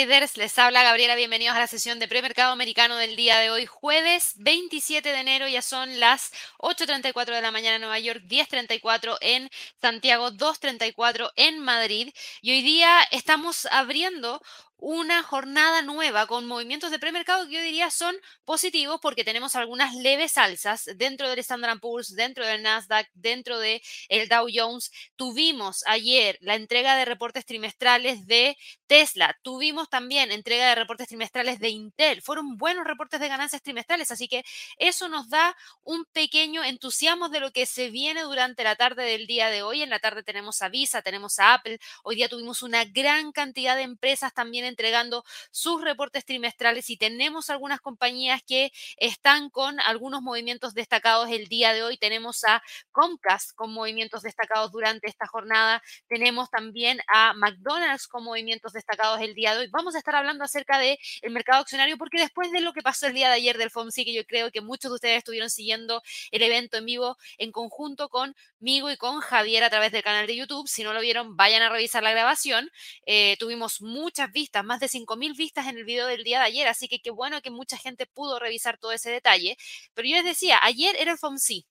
Les habla Gabriela, bienvenidos a la sesión de premercado americano del día de hoy, jueves 27 de enero, ya son las 8.34 de la mañana en Nueva York, 10.34 en Santiago, 2.34 en Madrid y hoy día estamos abriendo una jornada nueva con movimientos de premercado que yo diría son positivos porque tenemos algunas leves alzas dentro del Standard Poor's, dentro del Nasdaq, dentro del el Dow Jones. Tuvimos ayer la entrega de reportes trimestrales de Tesla, tuvimos también entrega de reportes trimestrales de Intel. Fueron buenos reportes de ganancias trimestrales, así que eso nos da un pequeño entusiasmo de lo que se viene durante la tarde del día de hoy. En la tarde tenemos a Visa, tenemos a Apple. Hoy día tuvimos una gran cantidad de empresas también entregando sus reportes trimestrales y tenemos algunas compañías que están con algunos movimientos destacados el día de hoy. Tenemos a Comcast con movimientos destacados durante esta jornada. Tenemos también a McDonald's con movimientos destacados el día de hoy. Vamos a estar hablando acerca del el mercado accionario porque después de lo que pasó el día de ayer del FOMC, que yo creo que muchos de ustedes estuvieron siguiendo el evento en vivo en conjunto conmigo y con Javier a través del canal de YouTube. Si no lo vieron, vayan a revisar la grabación. Eh, tuvimos muchas vistas más de 5.000 vistas en el video del día de ayer, así que qué bueno que mucha gente pudo revisar todo ese detalle. Pero yo les decía, ayer era el FOMC.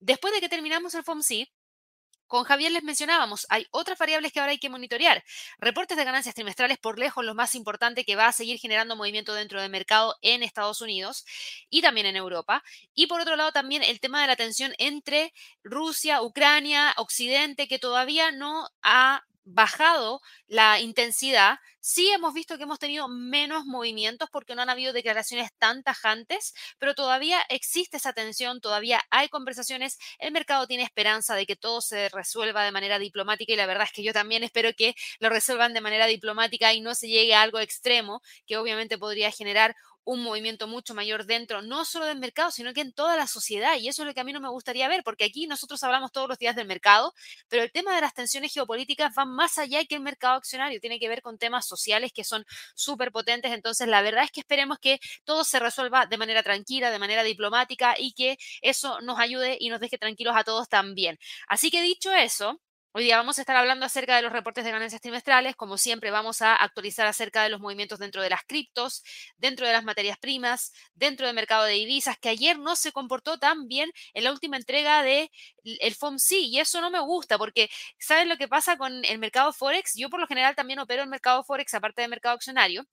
Después de que terminamos el FOMC, con Javier les mencionábamos, hay otras variables que ahora hay que monitorear. Reportes de ganancias trimestrales, por lejos lo más importante que va a seguir generando movimiento dentro del mercado en Estados Unidos y también en Europa. Y por otro lado también el tema de la tensión entre Rusia, Ucrania, Occidente, que todavía no ha bajado la intensidad, sí hemos visto que hemos tenido menos movimientos porque no han habido declaraciones tan tajantes, pero todavía existe esa tensión, todavía hay conversaciones, el mercado tiene esperanza de que todo se resuelva de manera diplomática y la verdad es que yo también espero que lo resuelvan de manera diplomática y no se llegue a algo extremo que obviamente podría generar un movimiento mucho mayor dentro, no solo del mercado, sino que en toda la sociedad. Y eso es lo que a mí no me gustaría ver, porque aquí nosotros hablamos todos los días del mercado, pero el tema de las tensiones geopolíticas va más allá que el mercado accionario, tiene que ver con temas sociales que son súper potentes. Entonces, la verdad es que esperemos que todo se resuelva de manera tranquila, de manera diplomática y que eso nos ayude y nos deje tranquilos a todos también. Así que dicho eso, Hoy día vamos a estar hablando acerca de los reportes de ganancias trimestrales. Como siempre, vamos a actualizar acerca de los movimientos dentro de las criptos, dentro de las materias primas, dentro del mercado de divisas, que ayer no se comportó tan bien en la última entrega del el FOMC. Y eso no me gusta, porque ¿saben lo que pasa con el mercado Forex? Yo por lo general también opero en mercado Forex, aparte del mercado accionario.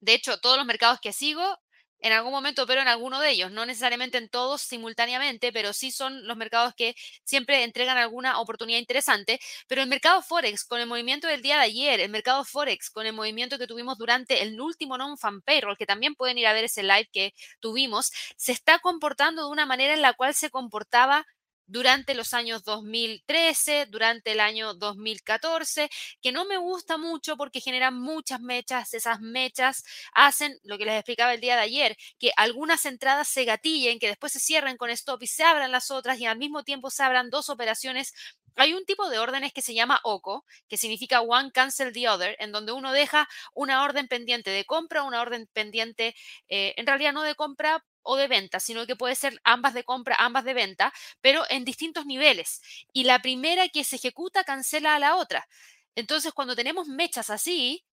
De hecho, todos los mercados que sigo en algún momento pero en alguno de ellos, no necesariamente en todos simultáneamente, pero sí son los mercados que siempre entregan alguna oportunidad interesante. Pero el mercado Forex, con el movimiento del día de ayer, el mercado Forex, con el movimiento que tuvimos durante el último non-fan payroll, que también pueden ir a ver ese live que tuvimos, se está comportando de una manera en la cual se comportaba durante los años 2013, durante el año 2014, que no me gusta mucho porque generan muchas mechas, esas mechas hacen lo que les explicaba el día de ayer, que algunas entradas se gatillen, que después se cierren con stop y se abran las otras y al mismo tiempo se abran dos operaciones. Hay un tipo de órdenes que se llama OCO, que significa One Cancel the Other, en donde uno deja una orden pendiente de compra, una orden pendiente, eh, en realidad no de compra o de venta, sino que puede ser ambas de compra, ambas de venta, pero en distintos niveles. Y la primera que se ejecuta cancela a la otra. Entonces, cuando tenemos mechas así,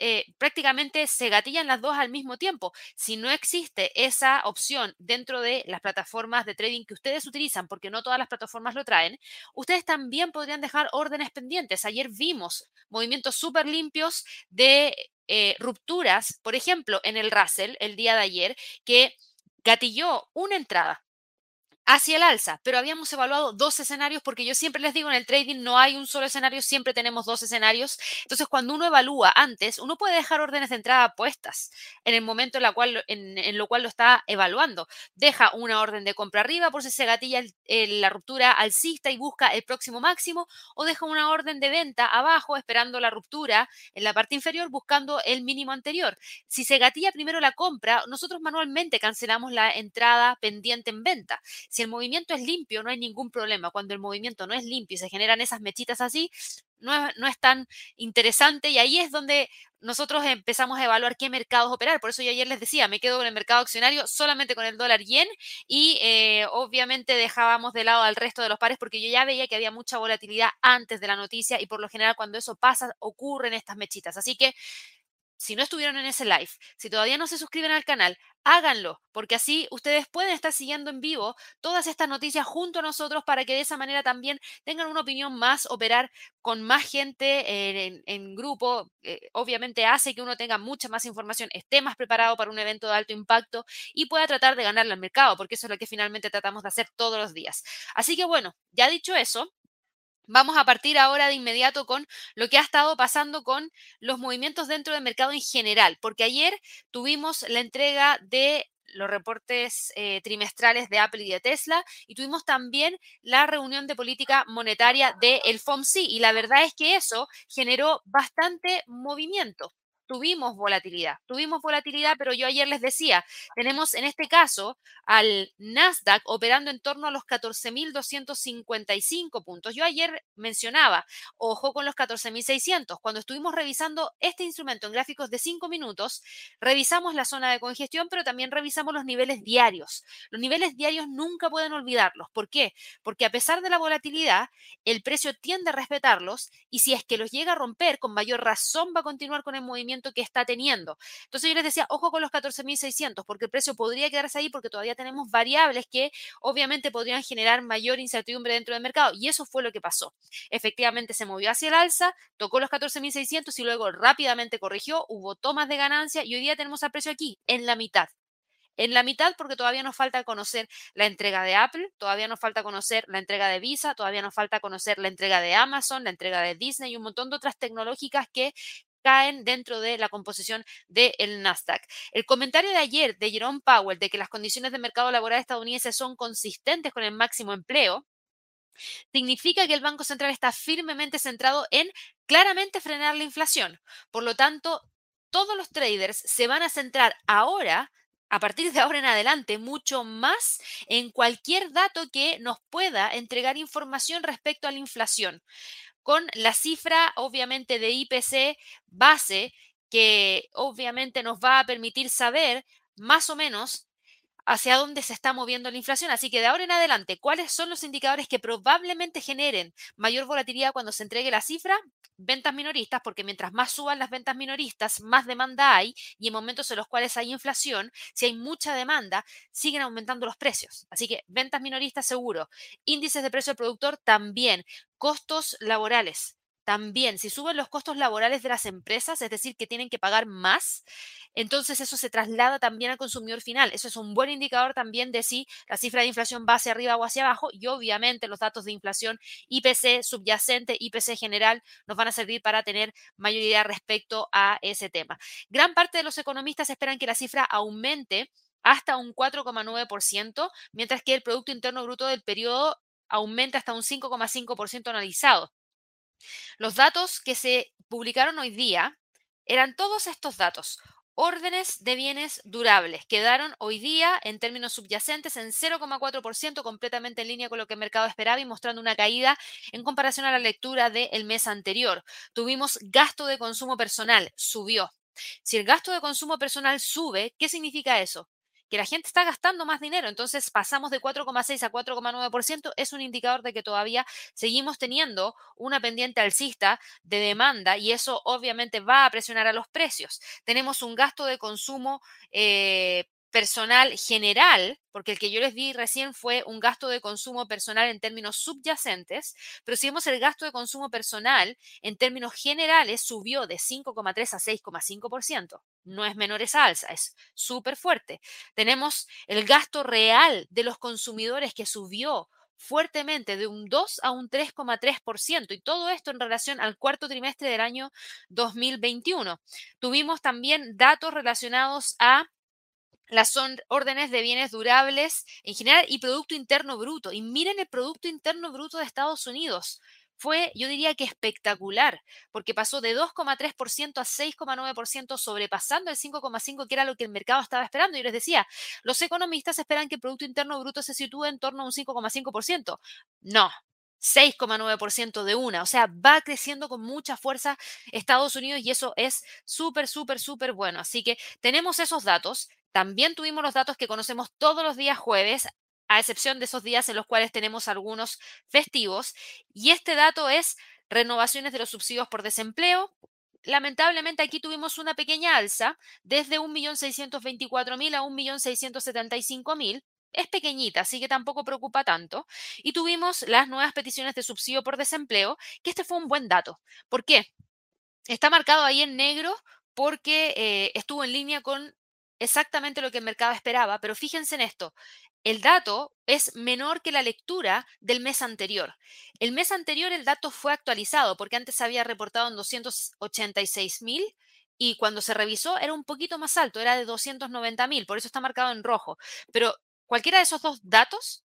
eh, prácticamente se gatillan las dos al mismo tiempo. Si no existe esa opción dentro de las plataformas de trading que ustedes utilizan, porque no todas las plataformas lo traen, ustedes también podrían dejar órdenes pendientes. Ayer vimos movimientos súper limpios de eh, rupturas, por ejemplo, en el Russell el día de ayer, que gatilló una entrada hacia el alza, pero habíamos evaluado dos escenarios porque yo siempre les digo en el trading no hay un solo escenario, siempre tenemos dos escenarios. Entonces, cuando uno evalúa antes, uno puede dejar órdenes de entrada puestas en el momento en, la cual, en, lo cual lo está evaluando. Deja una orden de compra arriba por si se gatilla la ruptura alcista y busca el próximo máximo, o deja una orden de venta abajo esperando la ruptura en la parte inferior buscando el mínimo anterior. Si se gatilla primero la compra, nosotros manualmente cancelamos la entrada pendiente en venta. Si el movimiento es limpio, no hay ningún problema. Cuando el movimiento no es limpio y se generan esas mechitas así, no es, no es tan interesante y ahí es donde nosotros empezamos a evaluar qué mercados operar. Por eso yo ayer les decía, me quedo con el mercado accionario solamente con el dólar yen y eh, obviamente dejábamos de lado al resto de los pares porque yo ya veía que había mucha volatilidad antes de la noticia y por lo general cuando eso pasa ocurren estas mechitas. Así que si no estuvieron en ese live, si todavía no se suscriben al canal, háganlo, porque así ustedes pueden estar siguiendo en vivo todas estas noticias junto a nosotros para que de esa manera también tengan una opinión más, operar con más gente en, grupo. Eh, obviamente hace que uno tenga mucha más información, esté más preparado para un evento de alto impacto y pueda tratar de ganarle al mercado, porque eso es lo que finalmente tratamos de hacer todos los días. Así que bueno, ya dicho eso, Vamos a partir ahora de inmediato con lo que ha estado pasando con los movimientos dentro del mercado en general, porque ayer tuvimos la entrega de los reportes eh, trimestrales de Apple y de Tesla y tuvimos también la reunión de política monetaria del FOMC y la verdad es que eso generó bastante movimiento tuvimos volatilidad, tuvimos volatilidad, pero yo ayer les decía, tenemos en este caso al Nasdaq operando en torno a los 14.255 puntos. Yo ayer mencionaba, ojo con los 14.600. Cuando estuvimos revisando este instrumento en gráficos de 5 minutos, revisamos la zona de congestión, pero también revisamos los niveles diarios. Los niveles diarios nunca pueden olvidarlos. ¿Por qué? Porque a pesar de la volatilidad, el precio tiende a respetarlos y si es que los llega a romper, con mayor razón va a continuar con el movimiento que está teniendo. Entonces yo les decía, ojo con los 14.600, porque el precio podría quedarse ahí porque todavía tenemos variables que obviamente podrían generar mayor incertidumbre dentro del mercado. Y eso fue lo que pasó. Efectivamente se movió hacia el alza, tocó los 14.600 y luego rápidamente corrigió, hubo tomas de ganancia y hoy día tenemos al precio aquí, en la mitad en la mitad porque todavía nos falta conocer la entrega de Apple, todavía nos falta conocer la entrega de Visa, todavía nos falta conocer la entrega de Amazon, la entrega de Disney y un montón de otras tecnológicas que caen dentro de la composición del Nasdaq. El comentario de ayer de Jerome Powell de que las condiciones de mercado laboral estadounidense son consistentes con el máximo empleo, significa que el Banco Central está firmemente centrado en claramente frenar la inflación. Por lo tanto, todos los traders se van a centrar ahora a partir de ahora en adelante mucho más en cualquier dato que nos pueda entregar información respecto a la inflación con la cifra obviamente de IPC base que obviamente nos va a permitir saber más o menos hacia dónde se está moviendo la inflación. Así que de ahora en adelante, ¿cuáles son los indicadores que probablemente generen mayor volatilidad cuando se entregue la cifra? Ventas minoristas, porque mientras más suban las ventas minoristas, más demanda hay y en momentos en los cuales hay inflación, si hay mucha demanda, siguen aumentando los precios. Así que ventas minoristas seguro. Índices de precio del productor también. Costos laborales también, si suben los costos laborales de las empresas, es decir, que tienen que pagar más, entonces eso se traslada también al consumidor final. Eso es un buen indicador también de si la cifra de inflación va hacia arriba o hacia abajo y obviamente los datos de inflación IPC subyacente, IPC general, nos van a servir para tener mayoría respecto a ese tema. Gran parte de los economistas esperan que la cifra aumente hasta un 4,9%, mientras que el Producto Interno Bruto del periodo aumenta hasta un 5,5% analizado. Los datos que se publicaron hoy día eran todos estos datos. Órdenes de bienes durables quedaron hoy día en términos subyacentes en 0,4%, completamente en línea con lo que el mercado esperaba y mostrando una caída en comparación a la lectura del mes anterior. Tuvimos gasto de consumo personal, subió. Si el gasto de consumo personal sube, ¿qué significa eso? Que la gente está gastando más dinero. Entonces pasamos de 4,6 a 4,9%. Es un indicador de que todavía seguimos teniendo una pendiente alcista de demanda y eso obviamente va a presionar a los precios. Tenemos un gasto de consumo eh, personal general, porque el que yo les di recién fue un gasto de consumo personal en términos subyacentes, pero si vemos el gasto de consumo personal en términos generales subió de 5,3 a 6,5%. No es menor esa alza, es súper fuerte. Tenemos el gasto real de los consumidores que subió fuertemente de un 2 a un 3,3% y todo esto en relación al cuarto trimestre del año 2021. Tuvimos también datos relacionados a las órdenes de bienes durables en general y Producto Interno Bruto. Y miren el Producto Interno Bruto de Estados Unidos. Fue, yo diría que espectacular, porque pasó de 2,3% a 6,9%, sobrepasando el 5,5%, que era lo que el mercado estaba esperando. Y les decía, los economistas esperan que el Producto Interno Bruto se sitúe en torno a un 5,5%. No, 6,9% de una. O sea, va creciendo con mucha fuerza Estados Unidos y eso es súper, súper, súper bueno. Así que tenemos esos datos. También tuvimos los datos que conocemos todos los días jueves, a excepción de esos días en los cuales tenemos algunos festivos. Y este dato es renovaciones de los subsidios por desempleo, lamentablemente aquí tuvimos una pequeña alza desde 1.624.000 a 1.675.000. Es pequeñita, así que tampoco preocupa tanto. Y tuvimos las nuevas peticiones de subsidio por desempleo, que este fue un buen dato. ¿Por qué? Está marcado ahí en negro porque eh, estuvo en línea con exactamente lo que el mercado esperaba, pero fíjense en esto, el dato es menor que la lectura del mes anterior. El mes anterior el dato fue actualizado porque antes se había reportado en 286 mil y cuando se revisó era un poquito más alto, era de 290 mil, por eso está marcado en rojo. Pero cualquiera de esos dos datos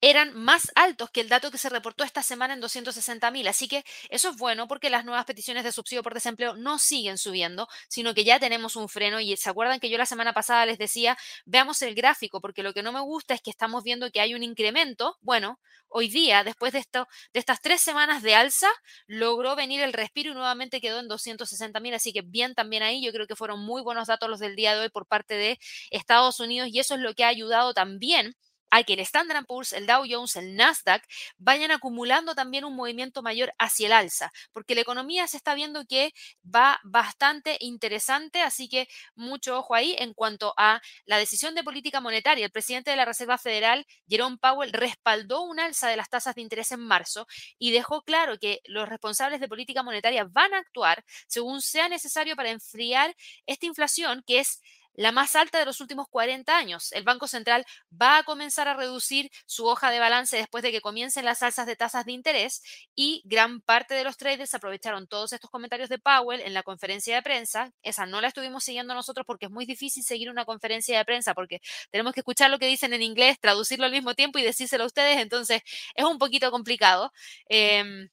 eran más altos que el dato que se reportó esta semana en 260 mil. Así que eso es bueno porque las nuevas peticiones de subsidio por desempleo no siguen subiendo, sino que ya tenemos un freno. Y se acuerdan que yo la semana pasada les decía, veamos el gráfico, porque lo que no me gusta es que estamos viendo que hay un incremento. Bueno, hoy día, después de, esto, de estas tres semanas de alza, logró venir el respiro y nuevamente quedó en 260 mil. Así que bien también ahí, yo creo que fueron muy buenos datos los del día de hoy por parte de Estados Unidos y eso es lo que ha ayudado también a que el Standard Poor's, el Dow Jones, el Nasdaq vayan acumulando también un movimiento mayor hacia el alza, porque la economía se está viendo que va bastante interesante, así que mucho ojo ahí en cuanto a la decisión de política monetaria. El presidente de la Reserva Federal, Jerome Powell, respaldó un alza de las tasas de interés en marzo y dejó claro que los responsables de política monetaria van a actuar según sea necesario para enfriar esta inflación que es la más alta de los últimos 40 años. El Banco Central va a comenzar a reducir su hoja de balance después de que comiencen las alzas de tasas de interés y gran parte de los traders aprovecharon todos estos comentarios de Powell en la conferencia de prensa. Esa no la estuvimos siguiendo nosotros porque es muy difícil seguir una conferencia de prensa porque tenemos que escuchar lo que dicen en inglés, traducirlo al mismo tiempo y decírselo a ustedes, entonces es un poquito complicado. Em,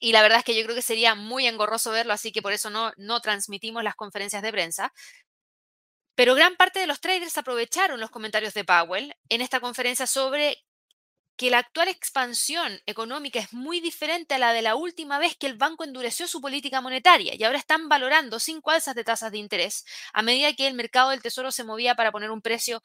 y la verdad es que yo creo que sería muy engorroso verlo, así que por eso no, no transmitimos las conferencias de prensa. Pero gran parte de los traders aprovecharon los comentarios de Powell en esta conferencia sobre que la actual expansión económica es muy diferente a la de la última vez que el banco endureció su política monetaria y ahora están valorando cinco alzas de tasas de interés a medida que el mercado del tesoro se movía para poner un precio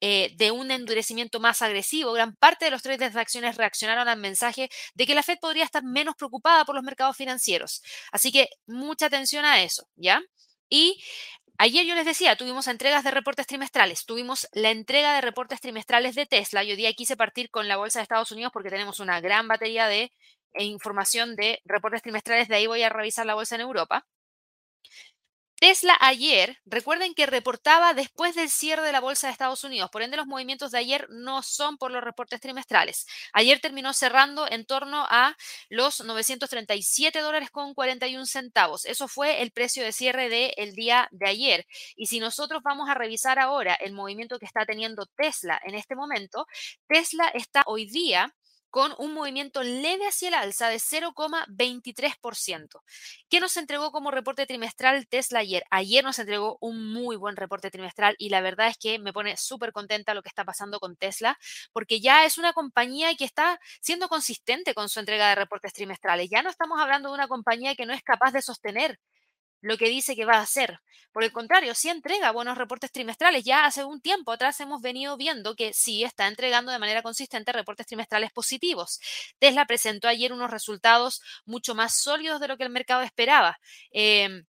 eh, de un endurecimiento más agresivo. Gran parte de los traders de acciones reaccionaron al mensaje de que la Fed podría estar menos preocupada por los mercados financieros. Así que mucha atención a eso, ¿ya? Y Ayer yo les decía, tuvimos entregas de reportes trimestrales, tuvimos la entrega de reportes trimestrales de Tesla. Yo día quise partir con la bolsa de Estados Unidos porque tenemos una gran batería de eh, información de reportes trimestrales, de ahí voy a revisar la bolsa en Europa. Tesla ayer, recuerden que reportaba después del cierre de la bolsa de Estados Unidos, por ende los movimientos de ayer no son por los reportes trimestrales. Ayer terminó cerrando en torno a los 937 dólares con 41 centavos. Eso fue el precio de cierre del día de ayer. Y si nosotros vamos a revisar ahora el movimiento que está teniendo Tesla en este momento, Tesla está hoy día con un movimiento leve hacia el alza de 0,23%. ¿Qué nos entregó como reporte trimestral Tesla ayer? Ayer nos entregó un muy buen reporte trimestral y la verdad es que me pone súper contenta lo que está pasando con Tesla, porque ya es una compañía que está siendo consistente con su entrega de reportes trimestrales. Ya no estamos hablando de una compañía que no es capaz de sostener lo que dice que va a hacer. Por el contrario, sí entrega buenos reportes trimestrales. Ya hace un tiempo atrás hemos venido viendo que sí está entregando de manera consistente reportes trimestrales positivos. Tesla presentó ayer unos resultados mucho más sólidos de lo que el mercado esperaba. Em,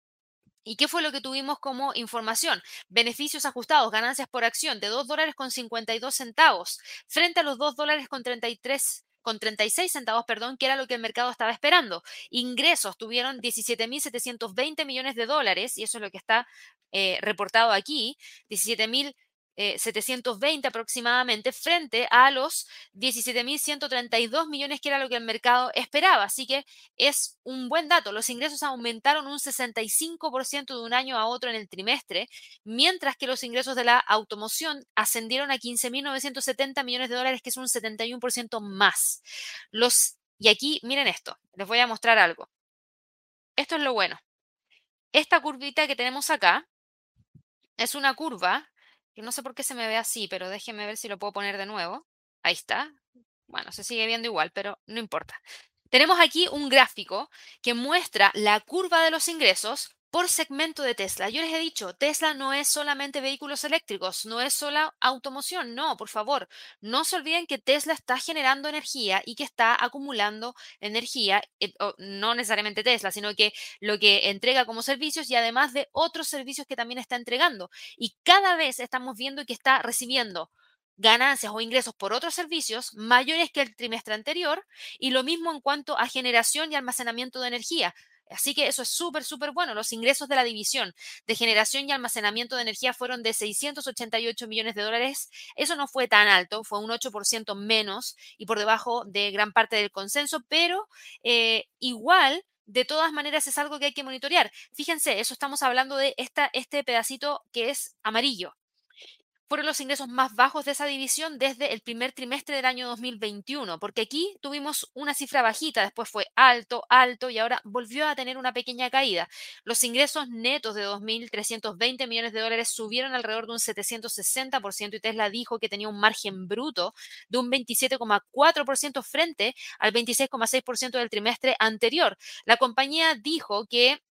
¿Y qué fue lo que tuvimos como información? Beneficios ajustados, ganancias por acción de 2 dólares con 52 centavos frente a los 2 dólares con 33 con 36 centavos, perdón, que era lo que el mercado estaba esperando. Ingresos tuvieron 17.720 millones de dólares, y eso es lo que está eh, reportado aquí, 17.000 720 eh, aproximadamente frente a los 17.132 millones que era lo que el mercado esperaba. Así que es un buen dato. Los ingresos aumentaron un 65% de un año a otro en el trimestre, mientras que los ingresos de la automoción ascendieron a 15.970 millones de dólares, que es un 71% más. Los, y aquí, miren esto, les voy a mostrar algo. Esto es lo bueno. Esta curvita que tenemos acá es una curva no sé por qué se me ve así, pero déjenme ver si lo puedo poner de nuevo. Ahí está. Bueno, se sigue viendo igual, pero no importa. Tenemos aquí un gráfico que muestra la curva de los ingresos por segmento de Tesla. Yo les he dicho, Tesla no es solamente vehículos eléctricos, no es solo automoción, no, por favor, no se olviden que Tesla está generando energía y que está acumulando energía, eh, no necesariamente Tesla, sino que lo que entrega como servicios y además de otros servicios que también está entregando. Y cada vez estamos viendo que está recibiendo ganancias o ingresos por otros servicios mayores que el trimestre anterior y lo mismo en cuanto a generación y almacenamiento de energía. Así que eso es súper, súper bueno. Los ingresos de la división de generación y almacenamiento de energía fueron de 688 millones de dólares. Eso no fue tan alto, fue un 8% menos y por debajo de gran parte del consenso, pero eh, igual de todas maneras es algo que hay que monitorear. Fíjense, eso estamos hablando de esta, este pedacito que es amarillo fueron los ingresos más bajos de esa división desde el primer trimestre del año 2021, porque aquí tuvimos una cifra bajita, después fue alto, alto y ahora volvió a tener una pequeña caída. Los ingresos netos de 2.320 millones de dólares subieron alrededor de un 760% y Tesla dijo que tenía un margen bruto de un 27,4% frente al 26,6% del trimestre anterior. La compañía dijo que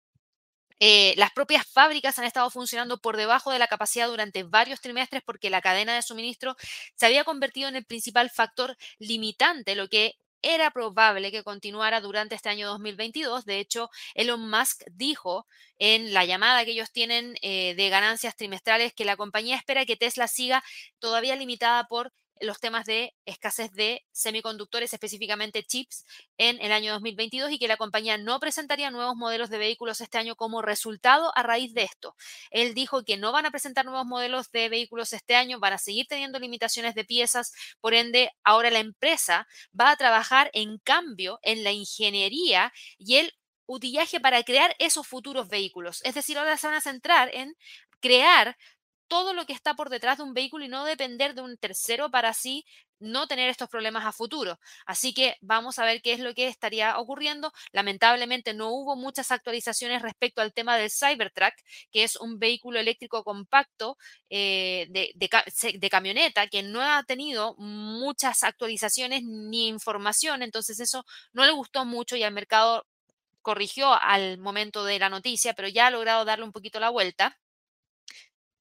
eh, las propias fábricas han estado funcionando por debajo de la capacidad durante varios trimestres porque la cadena de suministro se había convertido en el principal factor limitante, lo que era probable que continuara durante este año 2022. De hecho, Elon Musk dijo en la llamada que ellos tienen eh, de ganancias trimestrales que la compañía espera que Tesla siga todavía limitada por los temas de escasez de semiconductores, específicamente chips, en el año 2022 y que la compañía no presentaría nuevos modelos de vehículos este año como resultado a raíz de esto. Él dijo que no van a presentar nuevos modelos de vehículos este año, van a seguir teniendo limitaciones de piezas, por ende, ahora la empresa va a trabajar en cambio en la ingeniería y el utillaje para crear esos futuros vehículos. Es decir, ahora se van a centrar en crear todo lo que está por detrás de un vehículo y no depender de un tercero para así no tener estos problemas a futuro. Así que vamos a ver qué es lo que estaría ocurriendo. Lamentablemente no hubo muchas actualizaciones respecto al tema del Cybertruck, que es un vehículo eléctrico compacto eh, de, de, camioneta que no ha tenido muchas actualizaciones ni información. Entonces eso no le gustó mucho y al mercado corrigió al momento de la noticia, pero ya ha logrado darle un poquito la vuelta.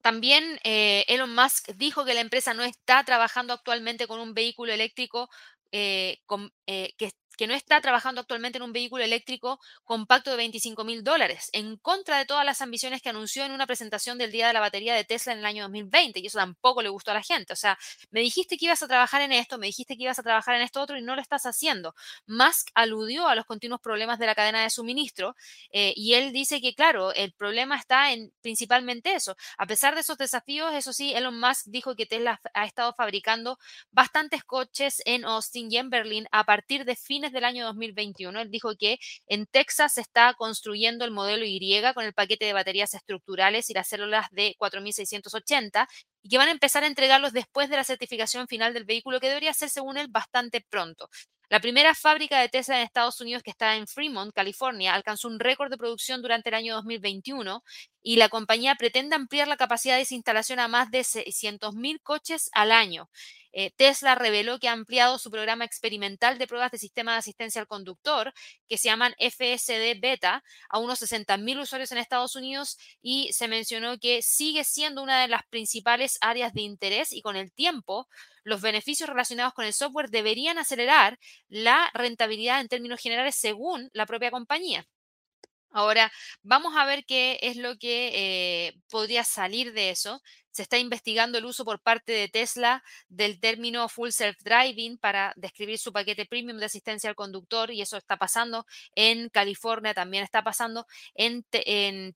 También eh, Elon Musk dijo que la empresa no está trabajando actualmente con un vehículo eléctrico eh, eh, que que no está trabajando actualmente en un vehículo eléctrico compacto de 25 mil dólares, en contra de todas las ambiciones que anunció en una presentación del Día de la Batería de Tesla en el año 2020, y eso tampoco le gustó a la gente. O sea, me dijiste que ibas a trabajar en esto, me dijiste que ibas a trabajar en esto otro y no lo estás haciendo. Musk aludió a los continuos problemas de la cadena de suministro eh, y él dice que, claro, el problema está en principalmente eso. A pesar de esos desafíos, eso sí, Elon Musk dijo que Tesla ha estado fabricando bastantes coches en Austin y en Berlín a partir de fines del año 2021. Él dijo que en Texas se está construyendo el modelo Y con el paquete de baterías estructurales y las células de 4680 y que van a empezar a entregarlos después de la certificación final del vehículo, que debería ser, según él, bastante pronto. La primera fábrica de Tesla en Estados Unidos, que está en Fremont, California, alcanzó un récord de producción durante el año 2021 y la compañía pretende ampliar la capacidad de esa instalación a más de 600.000 coches al año. Eh, Tesla reveló que ha ampliado su programa experimental de pruebas de sistema de asistencia al conductor, que se llaman FSD Beta, a unos 60.000 usuarios en Estados Unidos y se mencionó que sigue siendo una de las principales áreas de interés y con el tiempo los beneficios relacionados con el software deberían acelerar la rentabilidad en términos generales según la propia compañía. Ahora, vamos a ver qué es lo que eh, podría salir de eso. Se está investigando el uso por parte de Tesla del término Full Self Driving para describir su paquete premium de asistencia al conductor y eso está pasando en California, también está pasando en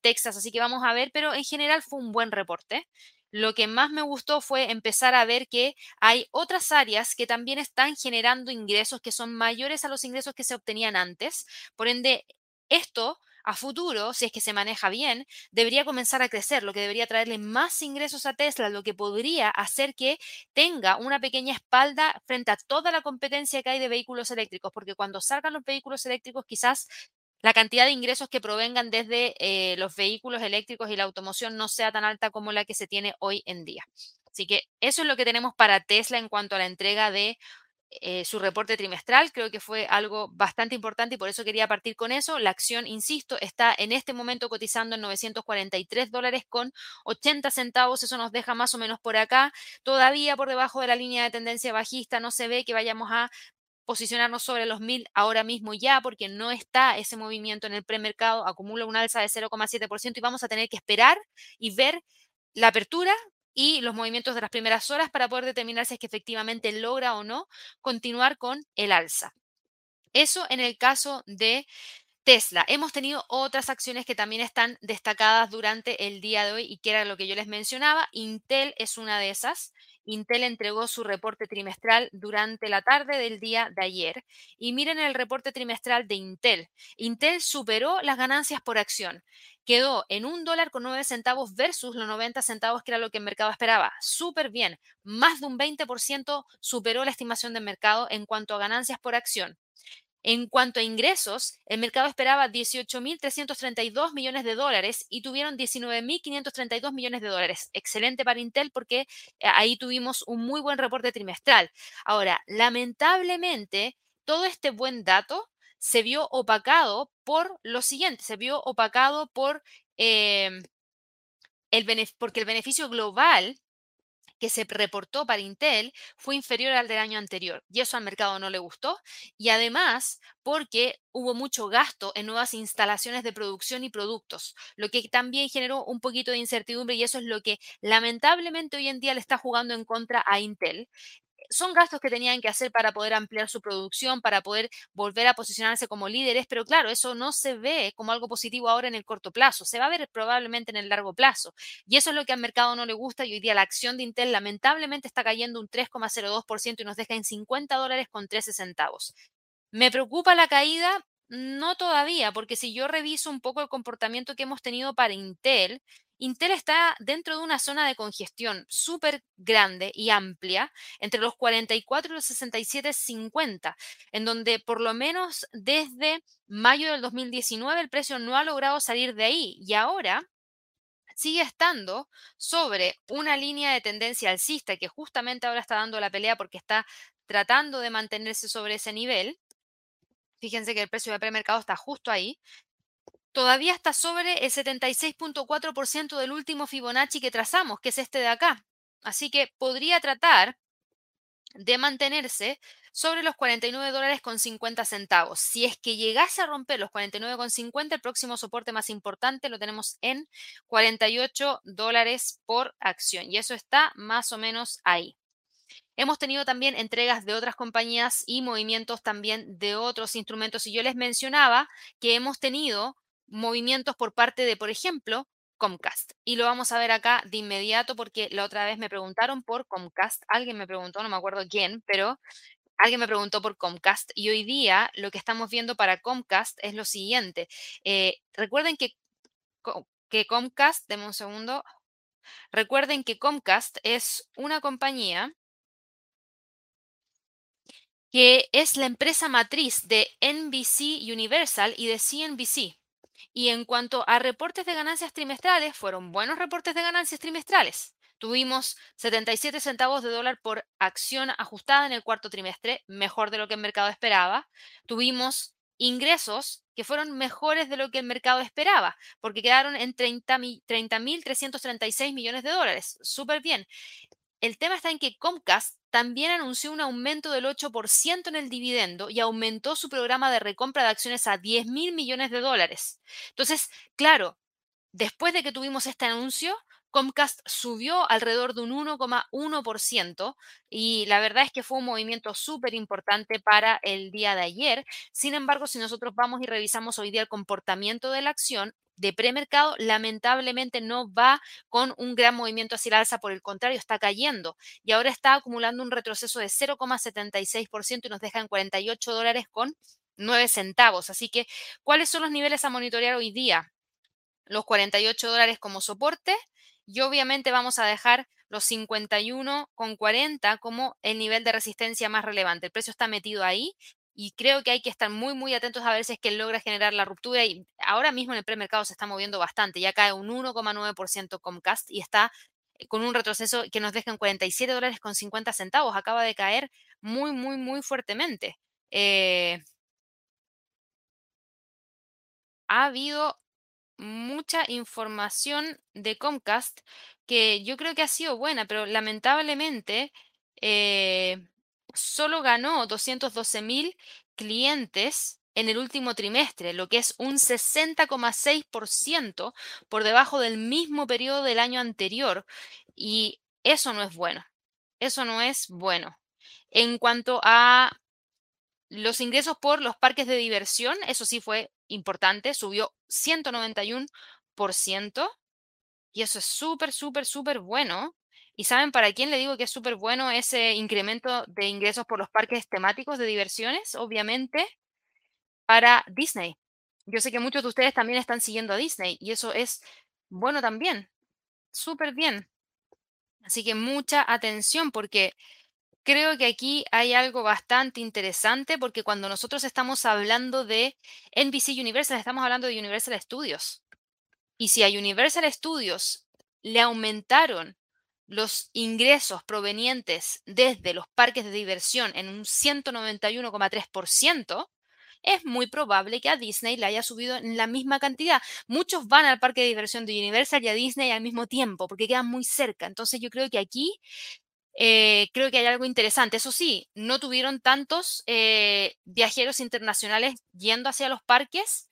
Texas, así que vamos a ver, pero en general fue un buen reporte. Lo que más me gustó fue empezar a ver que hay otras áreas que también están generando ingresos que son mayores a los ingresos que se obtenían antes. Por ende, esto a futuro, si es que se maneja bien, debería comenzar a crecer, lo que debería traerle más ingresos a Tesla, lo que podría hacer que tenga una pequeña espalda frente a toda la competencia que hay de vehículos eléctricos, porque cuando salgan los vehículos eléctricos quizás la cantidad de ingresos que provengan desde eh, los vehículos eléctricos y la automoción no sea tan alta como la que se tiene hoy en día. Así que eso es lo que tenemos para Tesla en cuanto a la entrega de eh, su reporte trimestral. Creo que fue algo bastante importante y por eso quería partir con eso. La acción, insisto, está en este momento cotizando en 943 dólares con 80 centavos. Eso nos deja más o menos por acá, todavía por debajo de la línea de tendencia bajista. No se ve que vayamos a posicionarnos sobre los 1000 ahora mismo ya, porque no está ese movimiento en el premercado, acumula un alza de 0,7% y vamos a tener que esperar y ver la apertura y los movimientos de las primeras horas para poder determinar si es que efectivamente logra o no continuar con el alza. Eso en el caso de Tesla. Hemos tenido otras acciones que también están destacadas durante el día de hoy y que era lo que yo les mencionaba. Intel es una de esas. Intel entregó su reporte trimestral durante la tarde del día de ayer. Y miren el reporte trimestral de Intel. Intel superó las ganancias por acción. Quedó en un dólar con nueve centavos versus los 90 centavos que era lo que el mercado esperaba. Súper bien. Más de un 20% superó la estimación del mercado en cuanto a ganancias por acción. En cuanto a ingresos, el mercado esperaba 18.332 millones de dólares y tuvieron 19.532 millones de dólares. Excelente para Intel porque eh, ahí tuvimos un muy buen reporte trimestral. Ahora, lamentablemente, todo este buen dato se vio opacado por lo siguiente, se vio opacado por, em, porque el beneficio global que se reportó para Intel fue inferior al del año anterior y eso al mercado no le gustó y además porque hubo mucho gasto en nuevas instalaciones de producción y productos, lo que también generó un poquito de incertidumbre y eso es lo que lamentablemente hoy en día le está jugando en contra a Intel son gastos que tenían que hacer para poder ampliar su producción, para poder volver a posicionarse como líderes, pero claro, eso no se ve como algo positivo ahora en el corto plazo, se va a ver probablemente en el largo plazo. Y eso es lo que al mercado no le gusta y hoy día la acción de Intel lamentablemente está cayendo un 3,02% y nos deja en 50 dólares con 13 centavos. ¿Me preocupa la caída? No todavía, porque si yo reviso un poco el comportamiento que hemos tenido para Intel, Intel está dentro de una zona de congestión súper grande y amplia entre los 44 y los 67.50, en donde por lo menos desde mayo del 2019 el precio no ha logrado salir de ahí y ahora sigue estando sobre una línea de tendencia alcista que justamente ahora está dando la pelea porque está tratando de mantenerse sobre ese nivel. Fíjense que el precio de premercado está justo ahí todavía está sobre el 76.4% del último Fibonacci que trazamos, que es este de acá. Así que podría tratar de mantenerse sobre los 49 dólares con 50 centavos. Si es que llegase a romper los 49 con 50, el próximo soporte más importante lo tenemos en 48 dólares por acción y eso está más o menos ahí. Hemos tenido también entregas de otras compañías y movimientos también de otros instrumentos. Y yo les mencionaba que hemos tenido movimientos por parte de, por ejemplo, Comcast. Y lo vamos a ver acá de inmediato porque la otra vez me preguntaron por Comcast. Alguien me preguntó, no me acuerdo quién, pero alguien me preguntó por Comcast. Y hoy día lo que estamos viendo para Comcast es lo siguiente. Eh, recuerden que, que Comcast, denme un segundo. Recuerden que Comcast es una compañía que es la empresa matriz de NBC Universal y de CNBC. Y en cuanto a reportes de ganancias trimestrales, fueron buenos reportes de ganancias trimestrales. Tuvimos 77 centavos de dólar por acción ajustada en el cuarto trimestre, mejor de lo que el mercado esperaba. Tuvimos ingresos que fueron mejores de lo que el mercado esperaba, porque quedaron en 30.336 millones de dólares. Súper bien. El tema está en que Comcast también anunció un aumento del 8% en el dividendo y aumentó su programa de recompra de acciones a 10 mil millones de dólares. Entonces, claro, después de que tuvimos este anuncio, Comcast subió alrededor de un 1,1% y la verdad es que fue un movimiento súper importante para el día de ayer. Sin embargo, si nosotros vamos y revisamos hoy día el comportamiento de la acción, de premercado lamentablemente no va con un gran movimiento hacia el alza, por el contrario, está cayendo y ahora está acumulando un retroceso de 0,76% y nos deja en 48 dólares con 9 centavos. Así que, ¿cuáles son los niveles a monitorear hoy día? Los 48 dólares como soporte y obviamente vamos a dejar los 51,40 como el nivel de resistencia más relevante. El precio está metido ahí y creo que hay que estar muy, muy atentos a ver si es que logra generar la ruptura. Y ahora mismo en el premercado se está moviendo bastante, ya cae un 1,9% Comcast y está con un retroceso que nos deja en 47 dólares con 50 centavos. Acaba de caer muy, muy, muy fuertemente. Eh, ha habido mucha información de Comcast que yo creo que ha sido buena, pero lamentablemente eh, solo ganó 212 mil clientes en el último trimestre, lo que es un 60,6% por debajo del mismo periodo del año anterior. Y eso no es bueno. Eso no es bueno. En cuanto a los ingresos por los parques de diversión, eso sí fue importante, subió 191%. Y eso es súper, súper, súper bueno. ¿Y saben para quién le digo que es súper bueno ese incremento de ingresos por los parques temáticos de diversiones? Obviamente para Disney. Yo sé que muchos de ustedes también están siguiendo a Disney y eso es bueno también. Súper bien. Así que mucha atención porque creo que aquí hay algo bastante interesante porque cuando nosotros estamos hablando de NBC Universal, estamos hablando de Universal Studios. Y si a Universal Studios le aumentaron los ingresos provenientes desde los parques de diversión en un 191,3%, es muy probable que a Disney le haya subido en la misma cantidad. Muchos van al parque de diversión de Universal y a Disney al mismo tiempo porque quedan muy cerca. Entonces yo creo que aquí eh, creo que hay algo interesante. Eso sí, no tuvieron tantos eh, viajeros internacionales yendo hacia los parques,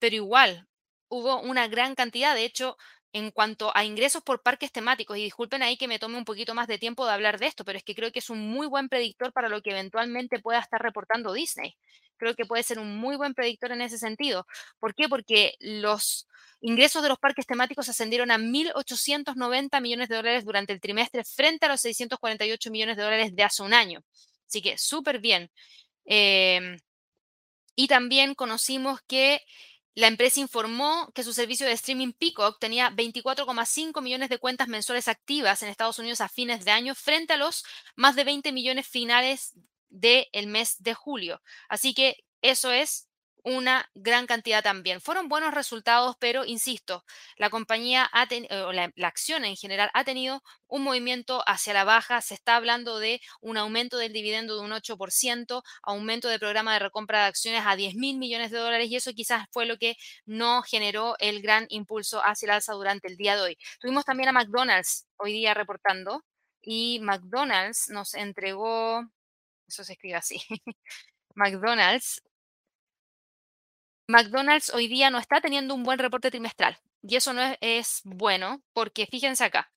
pero igual hubo una gran cantidad. De hecho, en cuanto a ingresos por parques temáticos, y disculpen ahí que me tome un poquito más de tiempo de hablar de esto, pero es que creo que es un muy buen predictor para lo que eventualmente pueda estar reportando Disney. Creo que puede ser un muy buen predictor en ese sentido. ¿Por qué? Porque los ingresos de los parques temáticos ascendieron a 1.890 millones de dólares durante el trimestre frente a los 648 millones de dólares de hace un año. Así que súper bien. Em, y también conocimos que la empresa informó que su servicio de streaming Peacock tenía 24,5 millones de cuentas mensuales activas en Estados Unidos a fines de año frente a los más de 20 millones finales del mes de julio. Así que eso es una gran cantidad también. Fueron buenos resultados, pero insisto, la compañía, ha o la, acción en general ha tenido un movimiento hacia la baja. Se está hablando de un aumento del dividendo de un 8%, aumento del programa de recompra de acciones a 10 mil millones de dólares y eso quizás fue lo que no generó el gran impulso hacia el alza durante el día de hoy. Tuvimos también a McDonald's hoy día reportando y McDonald's nos entregó, eso se escribe así. McDonald's McDonald's hoy día no está teniendo un buen reporte trimestral y eso no es, bueno porque fíjense acá,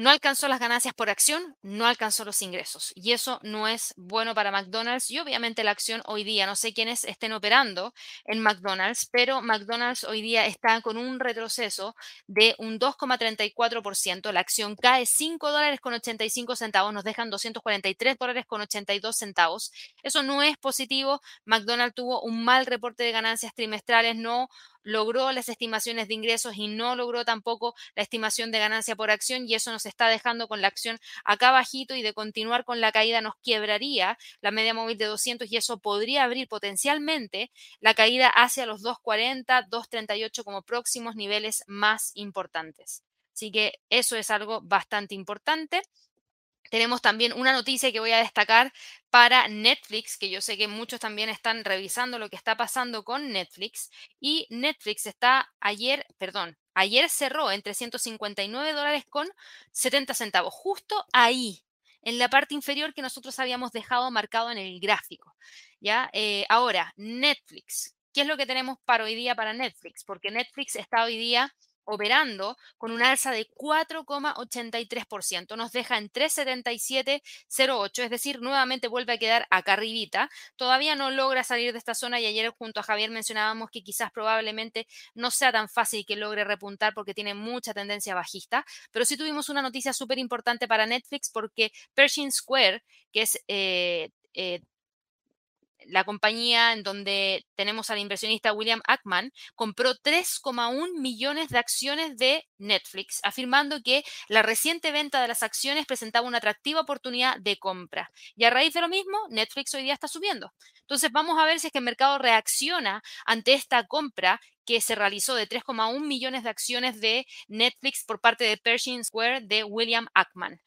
no alcanzó las ganancias por acción, no alcanzó los ingresos. Y eso no es bueno para McDonald's. Y obviamente la acción hoy día, no sé quiénes estén operando en McDonald's, pero McDonald's hoy día está con un retroceso de un 2,34%. La acción cae 5 dólares con 85 centavos, nos dejan 243 dólares con 82 centavos. Eso no es positivo. McDonald's tuvo un mal reporte de ganancias trimestrales, no logró las estimaciones de ingresos y no logró tampoco la estimación de ganancia por acción y eso nos está dejando con la acción acá bajito y de continuar con la caída nos quebraría la media móvil de 200 y eso podría abrir potencialmente la caída hacia los 240, 238 como próximos niveles más importantes. Así que eso es algo bastante importante. Tenemos también una noticia que voy a destacar para Netflix, que yo sé que muchos también están revisando lo que está pasando con Netflix. Y Netflix está ayer, perdón, ayer cerró en 359 dólares con 70 centavos, justo ahí, en la parte inferior que nosotros habíamos dejado marcado en el gráfico. ¿ya? Eh, ahora, Netflix. ¿Qué es lo que tenemos para hoy día para Netflix? Porque Netflix está hoy día operando con un alza de 4,83%. Nos deja en 3,7708, es decir, nuevamente vuelve a quedar acá arribita. Todavía no logra salir de esta zona y ayer junto a Javier mencionábamos que quizás probablemente no sea tan fácil que logre repuntar porque tiene mucha tendencia bajista, pero sí tuvimos una noticia súper importante para Netflix porque Pershing Square, que es... Eh, eh, la compañía en donde tenemos al inversionista William Ackman, compró 3,1 millones de acciones de Netflix, afirmando que la reciente venta de las acciones presentaba una atractiva oportunidad de compra. Y a raíz de lo mismo, Netflix hoy día está subiendo. Entonces vamos a ver si es que el mercado reacciona ante esta compra que se realizó de 3,1 millones de acciones de Netflix por parte de Pershing Square de William Ackman.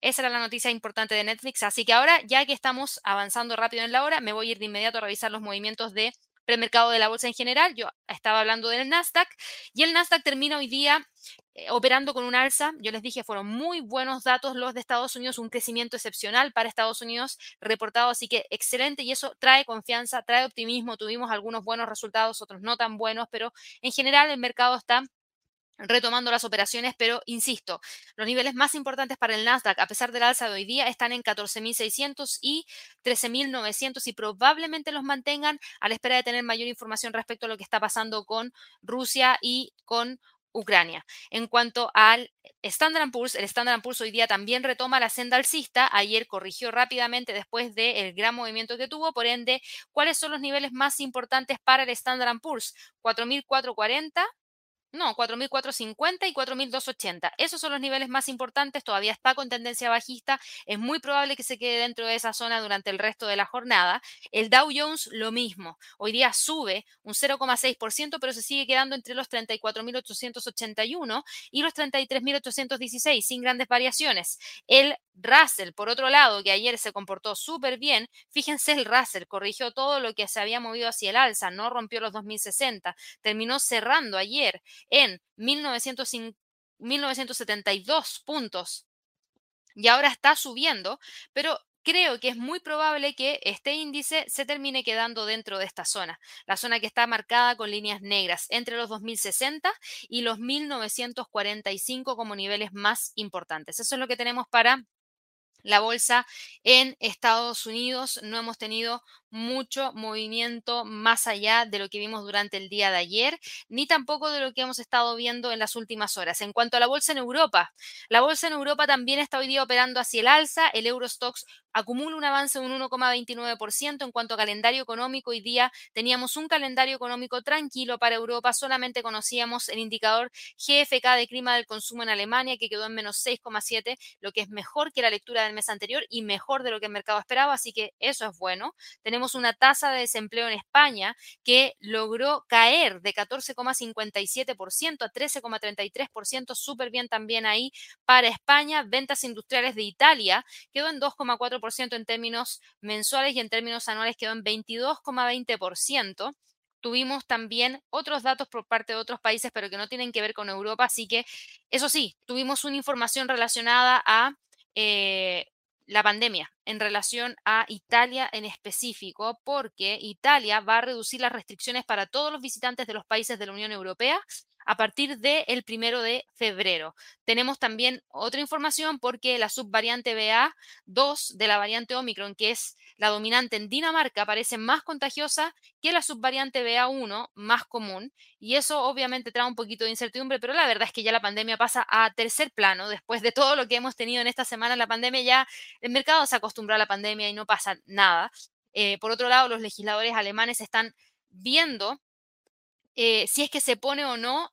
Esa era la noticia importante de Netflix. Así que ahora, ya que estamos avanzando rápido en la hora, me voy a ir de inmediato a revisar los movimientos de premercado de la bolsa en general. Yo estaba hablando del Nasdaq y el Nasdaq termina hoy día eh, operando con un alza. Yo les dije, fueron muy buenos datos los de Estados Unidos, un crecimiento excepcional para Estados Unidos reportado, así que excelente y eso trae confianza, trae optimismo. Tuvimos algunos buenos resultados, otros no tan buenos, pero en general el mercado está retomando las operaciones, pero insisto, los niveles más importantes para el Nasdaq, a pesar del alza de hoy día, están en 14.600 y 13.900 y probablemente los mantengan a la espera de tener mayor información respecto a lo que está pasando con Rusia y con Ucrania. En cuanto al Standard Poor's, el Standard Poor's hoy día también retoma la senda alcista. Ayer corrigió rápidamente después del gran movimiento que tuvo. Por ende, ¿cuáles son los niveles más importantes para el Standard Poor's? 4.440 no, 4.450 y 4.280. Esos son los niveles más importantes. Todavía está con tendencia bajista. Es muy probable que se quede dentro de esa zona durante el resto de la jornada. El Dow Jones lo mismo. Hoy día sube un 0,6%, pero se sigue quedando entre los 34.881 y los 33.816, sin grandes variaciones. El Russell, por otro lado, que ayer se comportó súper bien, fíjense el Russell, corrigió todo lo que se había movido hacia el alza, no rompió los 2060, terminó cerrando ayer en 1972 puntos y ahora está subiendo, pero creo que es muy probable que este índice se termine quedando dentro de esta zona, la zona que está marcada con líneas negras entre los 2060 y los 1945 como niveles más importantes. Eso es lo que tenemos para la bolsa en Estados Unidos. No hemos tenido mucho movimiento más allá de lo que vimos durante el día de ayer, ni tampoco de lo que hemos estado viendo en las últimas horas. En cuanto a la bolsa en Europa, la bolsa en Europa también está hoy día operando hacia el alza. El Eurostox acumula un avance de un 1,29%. En cuanto a calendario económico, hoy día teníamos un calendario económico tranquilo para Europa. Solamente conocíamos el indicador GFK de clima del consumo en Alemania, que quedó en menos 6,7, lo que es mejor que la lectura del mes anterior y mejor de lo que el mercado esperaba. Así que eso es bueno. Tenemos una tasa de desempleo en España que logró caer de 14,57% a 13,33%. Súper bien también ahí para España. Ventas industriales de Italia quedó en 2,4% en términos mensuales y en términos anuales quedó en 22,20%. Tuvimos también otros datos por parte de otros países, pero que no tienen que ver con Europa. Así que, eso sí, tuvimos una información relacionada a eh, la pandemia en relación a Italia en específico, porque Italia va a reducir las restricciones para todos los visitantes de los países de la Unión Europea a partir del primero de febrero. Tenemos también otra información porque la subvariante BA2 de la variante Omicron, que es la dominante en Dinamarca, parece más contagiosa que la subvariante BA1 más común. Y eso obviamente trae un poquito de incertidumbre, pero la verdad es que ya la pandemia pasa a tercer plano. Después de todo lo que hemos tenido en esta semana, la pandemia ya, el mercado se acostumbró a la pandemia y no pasa nada. Eh, por otro lado, los legisladores alemanes están viendo eh, si es que se pone o no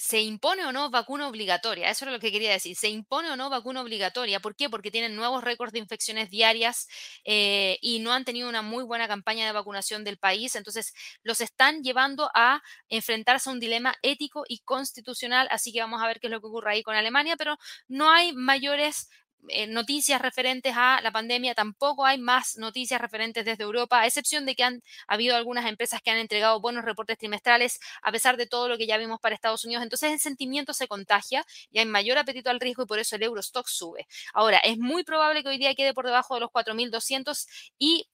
¿Se impone o no vacuna obligatoria? Eso era lo que quería decir. ¿Se impone o no vacuna obligatoria? ¿Por qué? Porque tienen nuevos récords de infecciones diarias eh, y no han tenido una muy buena campaña de vacunación del país. Entonces, los están llevando a enfrentarse a un dilema ético y constitucional. Así que vamos a ver qué es lo que ocurre ahí con Alemania, pero no hay mayores eh, noticias referentes a la pandemia, tampoco hay más noticias referentes desde Europa, a excepción de que han habido algunas empresas que han entregado buenos reportes trimestrales, a pesar de todo lo que ya vimos para Estados Unidos. Entonces el sentimiento se contagia y hay mayor apetito al riesgo y por eso el Eurostock sube. Ahora, es muy probable que hoy día quede por debajo de los 4.200 y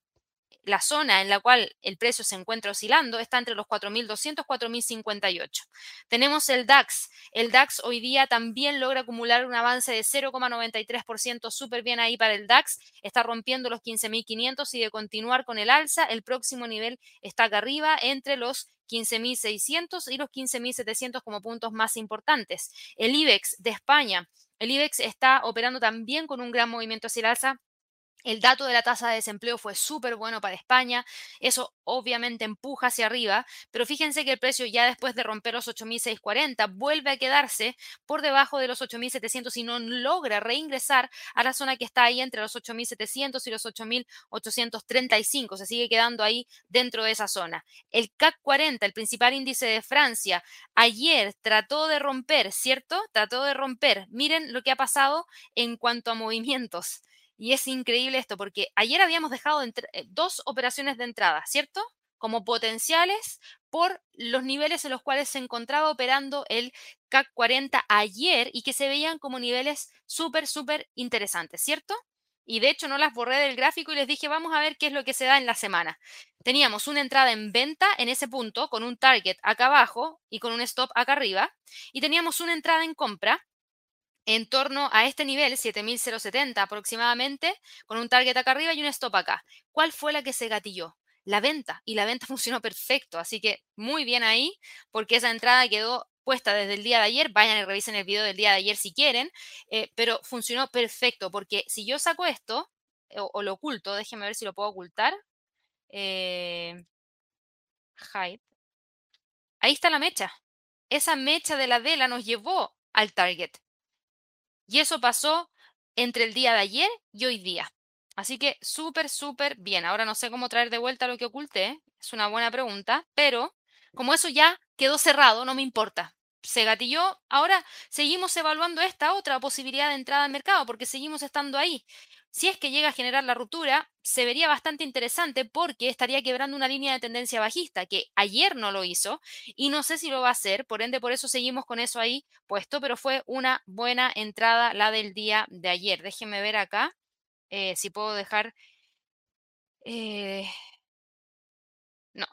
la zona en la cual el precio se encuentra oscilando está entre los 4.200 4.058. Tenemos el DAX. El DAX hoy día también logra acumular un avance de 0,93%, súper bien ahí para el DAX. Está rompiendo los 15.500 y de continuar con el alza, el próximo nivel está acá arriba entre los 15.600 y los 15.700 como puntos más importantes. El IBEX de España. El IBEX está operando también con un gran movimiento hacia el alza El dato de la tasa de desempleo fue súper bueno para España. Eso obviamente empuja hacia arriba, pero fíjense que el precio ya después de romper los 8.640 vuelve a quedarse por debajo de los 8.700 y no logra reingresar a la zona que está ahí entre los 8.700 y los 8.835. Se sigue quedando ahí dentro de esa zona. El CAC 40, el principal índice de Francia, ayer trató de romper, ¿cierto? Trató de romper. Miren lo que ha pasado en cuanto a movimientos. Y es increíble esto, porque ayer habíamos dejado eh, dos operaciones de entrada, ¿cierto? Como potenciales por los niveles en los cuales se encontraba operando el CAC 40 ayer y que se veían como niveles súper, súper interesantes, ¿cierto? Y de hecho no las borré del gráfico y les dije, vamos a ver qué es lo que se da en la semana. Teníamos una entrada en venta en ese punto con un target acá abajo y con un stop acá arriba. Y teníamos una entrada en compra en torno a este nivel, 7070 aproximadamente, con un target acá arriba y un stop acá. ¿Cuál fue la que se gatilló? La venta. Y la venta funcionó perfecto. Así que muy bien ahí, porque esa entrada quedó puesta desde el día de ayer. Vayan y revisen el video del día de ayer si quieren. Eh, pero funcionó perfecto, porque si yo saco esto o, lo oculto, déjenme ver si lo puedo ocultar. Eh. Ahí está la mecha. Esa mecha de la vela nos llevó al target. Y eso pasó entre el día de ayer y hoy día. Así que súper, súper bien. Ahora no sé cómo traer de vuelta lo que oculté. Es una buena pregunta, pero como eso ya quedó cerrado, no me importa se gatilló. Ahora seguimos evaluando esta otra posibilidad de entrada al mercado porque seguimos estando ahí. Si es que llega a generar la ruptura, se vería bastante interesante porque estaría quebrando una línea de tendencia bajista que ayer no lo hizo y no sé si lo va a hacer, por ende por eso seguimos con eso ahí puesto, pero fue una buena entrada la del día de ayer. Déjenme ver acá eh, si puedo dejar... Eh, no,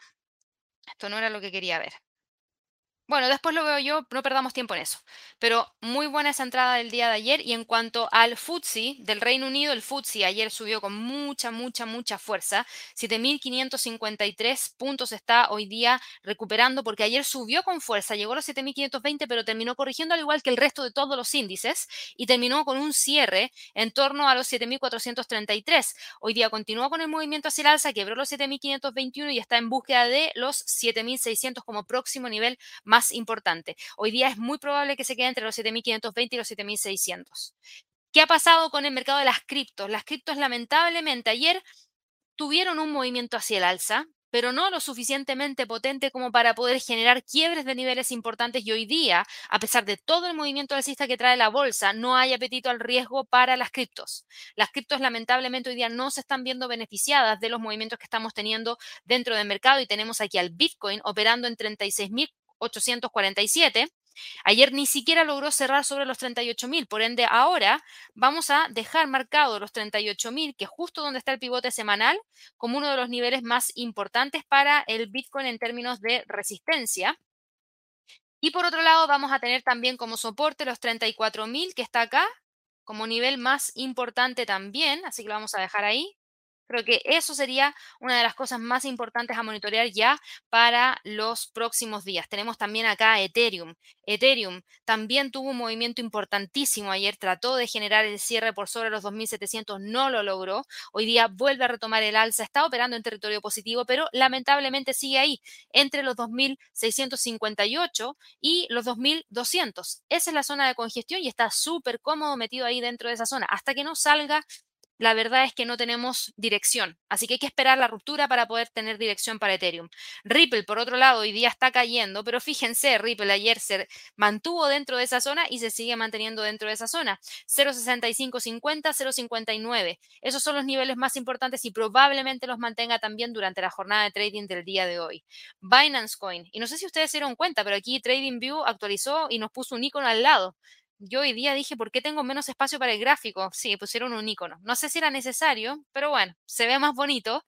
esto no era lo que quería ver. Bueno, después lo veo yo, no perdamos tiempo en eso. Pero muy buena esa entrada del día de ayer. Y en cuanto al FTSE del Reino Unido, el FTSE ayer subió con mucha, mucha, mucha fuerza. 7.553 puntos está hoy día recuperando porque ayer subió con fuerza, llegó a los 7.520, pero terminó corrigiendo al igual que el resto de todos los índices y terminó con un cierre en torno a los 7.433. Hoy día continuó con el movimiento hacia el alza, quebró los 7.521 y está en búsqueda de los 7.600 como próximo nivel más importante. Hoy día es muy probable que se quede entre los 7.520 y los 7.600. ¿Qué ha pasado con el mercado de las criptos? Las criptos lamentablemente ayer tuvieron un movimiento hacia el alza, pero no lo suficientemente potente como para poder generar quiebres de niveles importantes y hoy día, a pesar de todo el movimiento alcista que trae la bolsa, no hay apetito al riesgo para las criptos. Las criptos lamentablemente hoy día no se están viendo beneficiadas de los movimientos que estamos teniendo dentro del mercado y tenemos aquí al Bitcoin operando en 36.000 847. Ayer ni siquiera logró cerrar sobre los 38.000, por ende ahora vamos a dejar marcado los 38.000, que es justo donde está el pivote semanal, como uno de los niveles más importantes para el Bitcoin en términos de resistencia. Y por otro lado vamos a tener también como soporte los 34.000 que está acá, como nivel más importante también, así que lo vamos a dejar ahí. Creo que eso sería una de las cosas más importantes a monitorear ya para los próximos días. Tenemos también acá Ethereum. Ethereum también tuvo un movimiento importantísimo ayer, trató de generar el cierre por sobre los 2.700, no lo logró. Hoy día vuelve a retomar el alza, está operando en territorio positivo, pero lamentablemente sigue ahí, entre los 2.658 y los 2.200. Esa es la zona de congestión y está súper cómodo metido ahí dentro de esa zona. Hasta que no salga la verdad es que no tenemos dirección. Así que hay que esperar la ruptura para poder tener dirección para Ethereum. Ripple, por otro lado, hoy día está cayendo, pero fíjense, Ripple ayer se mantuvo dentro de esa zona y se sigue manteniendo dentro de esa zona. 0.6550, 0.59. Esos son los niveles más importantes y probablemente los mantenga también durante la jornada de trading del día de hoy. Binance Coin. Y no sé si ustedes se dieron cuenta, pero aquí TradingView actualizó y nos puso un icono al lado yo hoy día dije, ¿por qué tengo menos espacio para el gráfico? Sí, pusieron un icono. No sé si era necesario, pero bueno, se ve más bonito.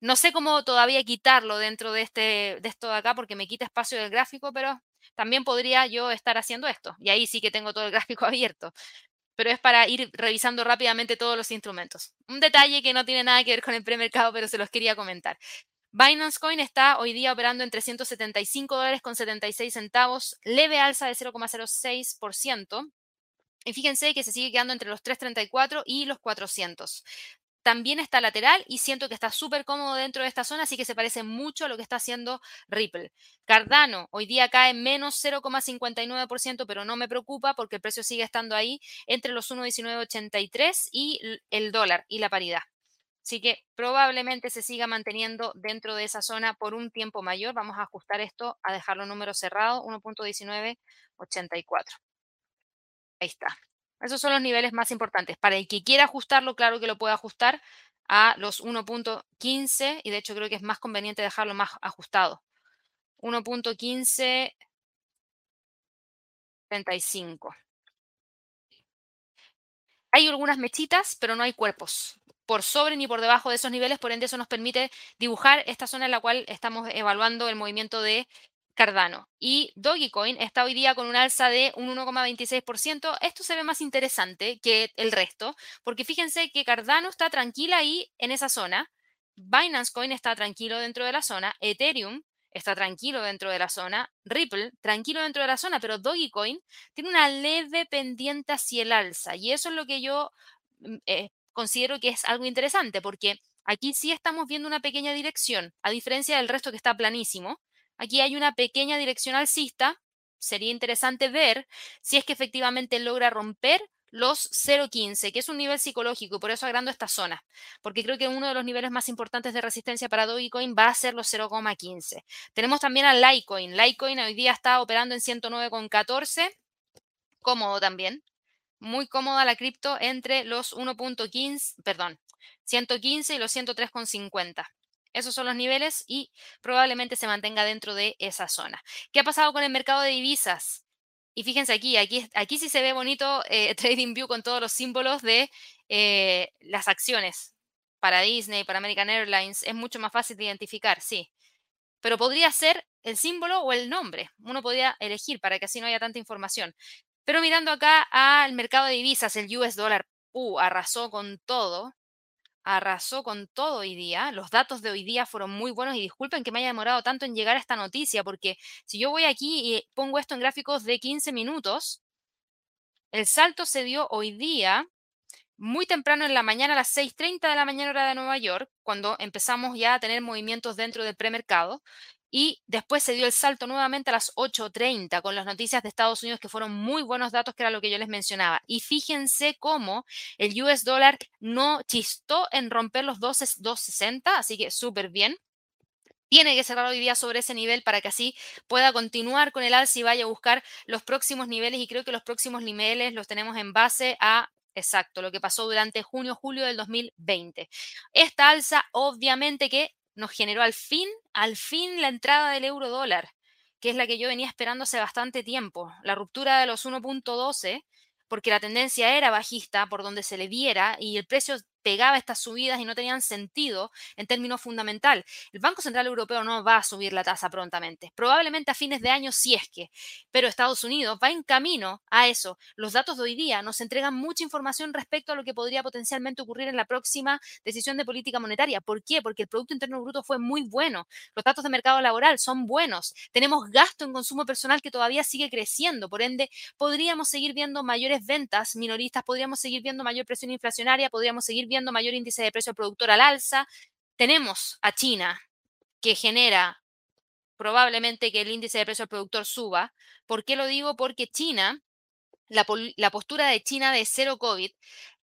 No sé cómo todavía quitarlo dentro de, este, de esto de acá porque me quita espacio del gráfico, pero también podría yo estar haciendo esto. Y ahí sí que tengo todo el gráfico abierto. Pero es para ir revisando rápidamente todos los instrumentos. Un detalle que no tiene nada que ver con el premercado, pero se los quería comentar. Binance Coin está hoy día operando en 375 dólares con 76 centavos, leve alza de 0,06%. Y fíjense que se sigue quedando entre los 334 y los 400. también está lateral y siento que está súper cómodo dentro de esta zona, así que se parece mucho a lo que está haciendo Ripple. Cardano hoy día cae menos 0,59%, pero no me preocupa porque el precio sigue estando ahí entre los 1,1983 y el dólar y la paridad. Así que probablemente se siga manteniendo dentro de esa zona por un tiempo mayor. Vamos a ajustar esto a dejarlo número cerrado, 1.1984. Ahí está. Esos son los niveles más importantes. Para el que quiera ajustarlo, claro que lo puede ajustar a los 1.15 y de hecho creo que es más conveniente dejarlo más ajustado. 1.1535. Hay algunas mechitas, pero no hay cuerpos por sobre ni por debajo de esos niveles, por ende eso nos permite dibujar esta zona en la cual estamos evaluando el movimiento de Cardano. Y Dogecoin está hoy día con un alza de un 1,26%. Esto se ve más interesante que el resto, porque fíjense que Cardano está tranquila ahí en esa zona, Binance Coin está tranquilo dentro de la zona, Ethereum está tranquilo dentro de la zona, Ripple tranquilo dentro de la zona, pero Dogecoin tiene una leve pendiente hacia el alza y eso es lo que yo mm, eh, considero que es algo interesante porque aquí sí estamos viendo una pequeña dirección, a diferencia del resto que está planísimo. Aquí hay una pequeña dirección alcista. Sería interesante ver si es que efectivamente logra romper los 0.15, que es un nivel psicológico y por eso agrando esta zona, porque creo que uno de los niveles más importantes de resistencia para Dogecoin va a ser los 0,15. Tenemos también a Litecoin. Litecoin hoy día está operando en 109,14, cómodo también muy cómoda la cripto entre los 1.15, perdón, 115 y los 103.50. Esos son los niveles y probablemente se mantenga dentro de esa zona. ¿Qué ha pasado con el mercado de divisas? Y fíjense aquí, aquí, aquí sí se ve bonito eh, TradingView con todos los símbolos de eh, las acciones. Para Disney, para American Airlines, es mucho más fácil de identificar, sí. Pero podría ser el símbolo o el nombre. Uno podría elegir para que así no haya tanta información. Pero mirando acá al mercado de divisas, el US dólar, uh, arrasó con todo. Arrasó con todo hoy día. Los datos de hoy día fueron muy buenos y disculpen que me haya demorado tanto en llegar a esta noticia, porque si yo voy aquí y pongo esto en gráficos de 15 minutos, el salto se dio hoy día muy temprano en la mañana, a las 6.30 de la mañana hora de Nueva York, cuando empezamos ya a tener movimientos dentro del premercado, y después se dio el salto nuevamente a las 8.30 con las noticias de Estados Unidos que fueron muy buenos datos, que era lo que yo les mencionaba. Y fíjense cómo el US dólar no chistó en romper los 2.60, así que súper bien. Tiene que cerrar hoy día sobre ese nivel para que así pueda continuar con el alza y vaya a buscar los próximos niveles. Y creo que los próximos niveles los tenemos en base a Exacto, lo que pasó durante junio-julio del 2020. Esta alza, obviamente que nos generó al fin, al fin la entrada del euro dólar, que es la que yo venía esperando hace bastante tiempo. La ruptura de los 1.12, porque la tendencia era bajista por donde se le diera y el precio pegaba estas subidas y no tenían sentido en términos fundamental. El Banco Central Europeo no va a subir la tasa prontamente, probablemente a fines de año si es que, pero Estados Unidos va en camino a eso. Los datos de hoy día nos entregan mucha información respecto a lo que podría potencialmente ocurrir en la próxima decisión de política monetaria. ¿Por qué? Porque el Producto Interno Bruto fue muy bueno, los datos de mercado laboral son buenos, tenemos gasto en consumo personal que todavía sigue creciendo, por ende podríamos seguir viendo mayores ventas minoristas, podríamos seguir viendo mayor presión inflacionaria, podríamos seguir viendo mayor índice de precio productor al alza. Tenemos a China, que genera probablemente que el índice de precio al productor suba. ¿Por qué lo digo? Porque China, la, la postura de China de cero COVID,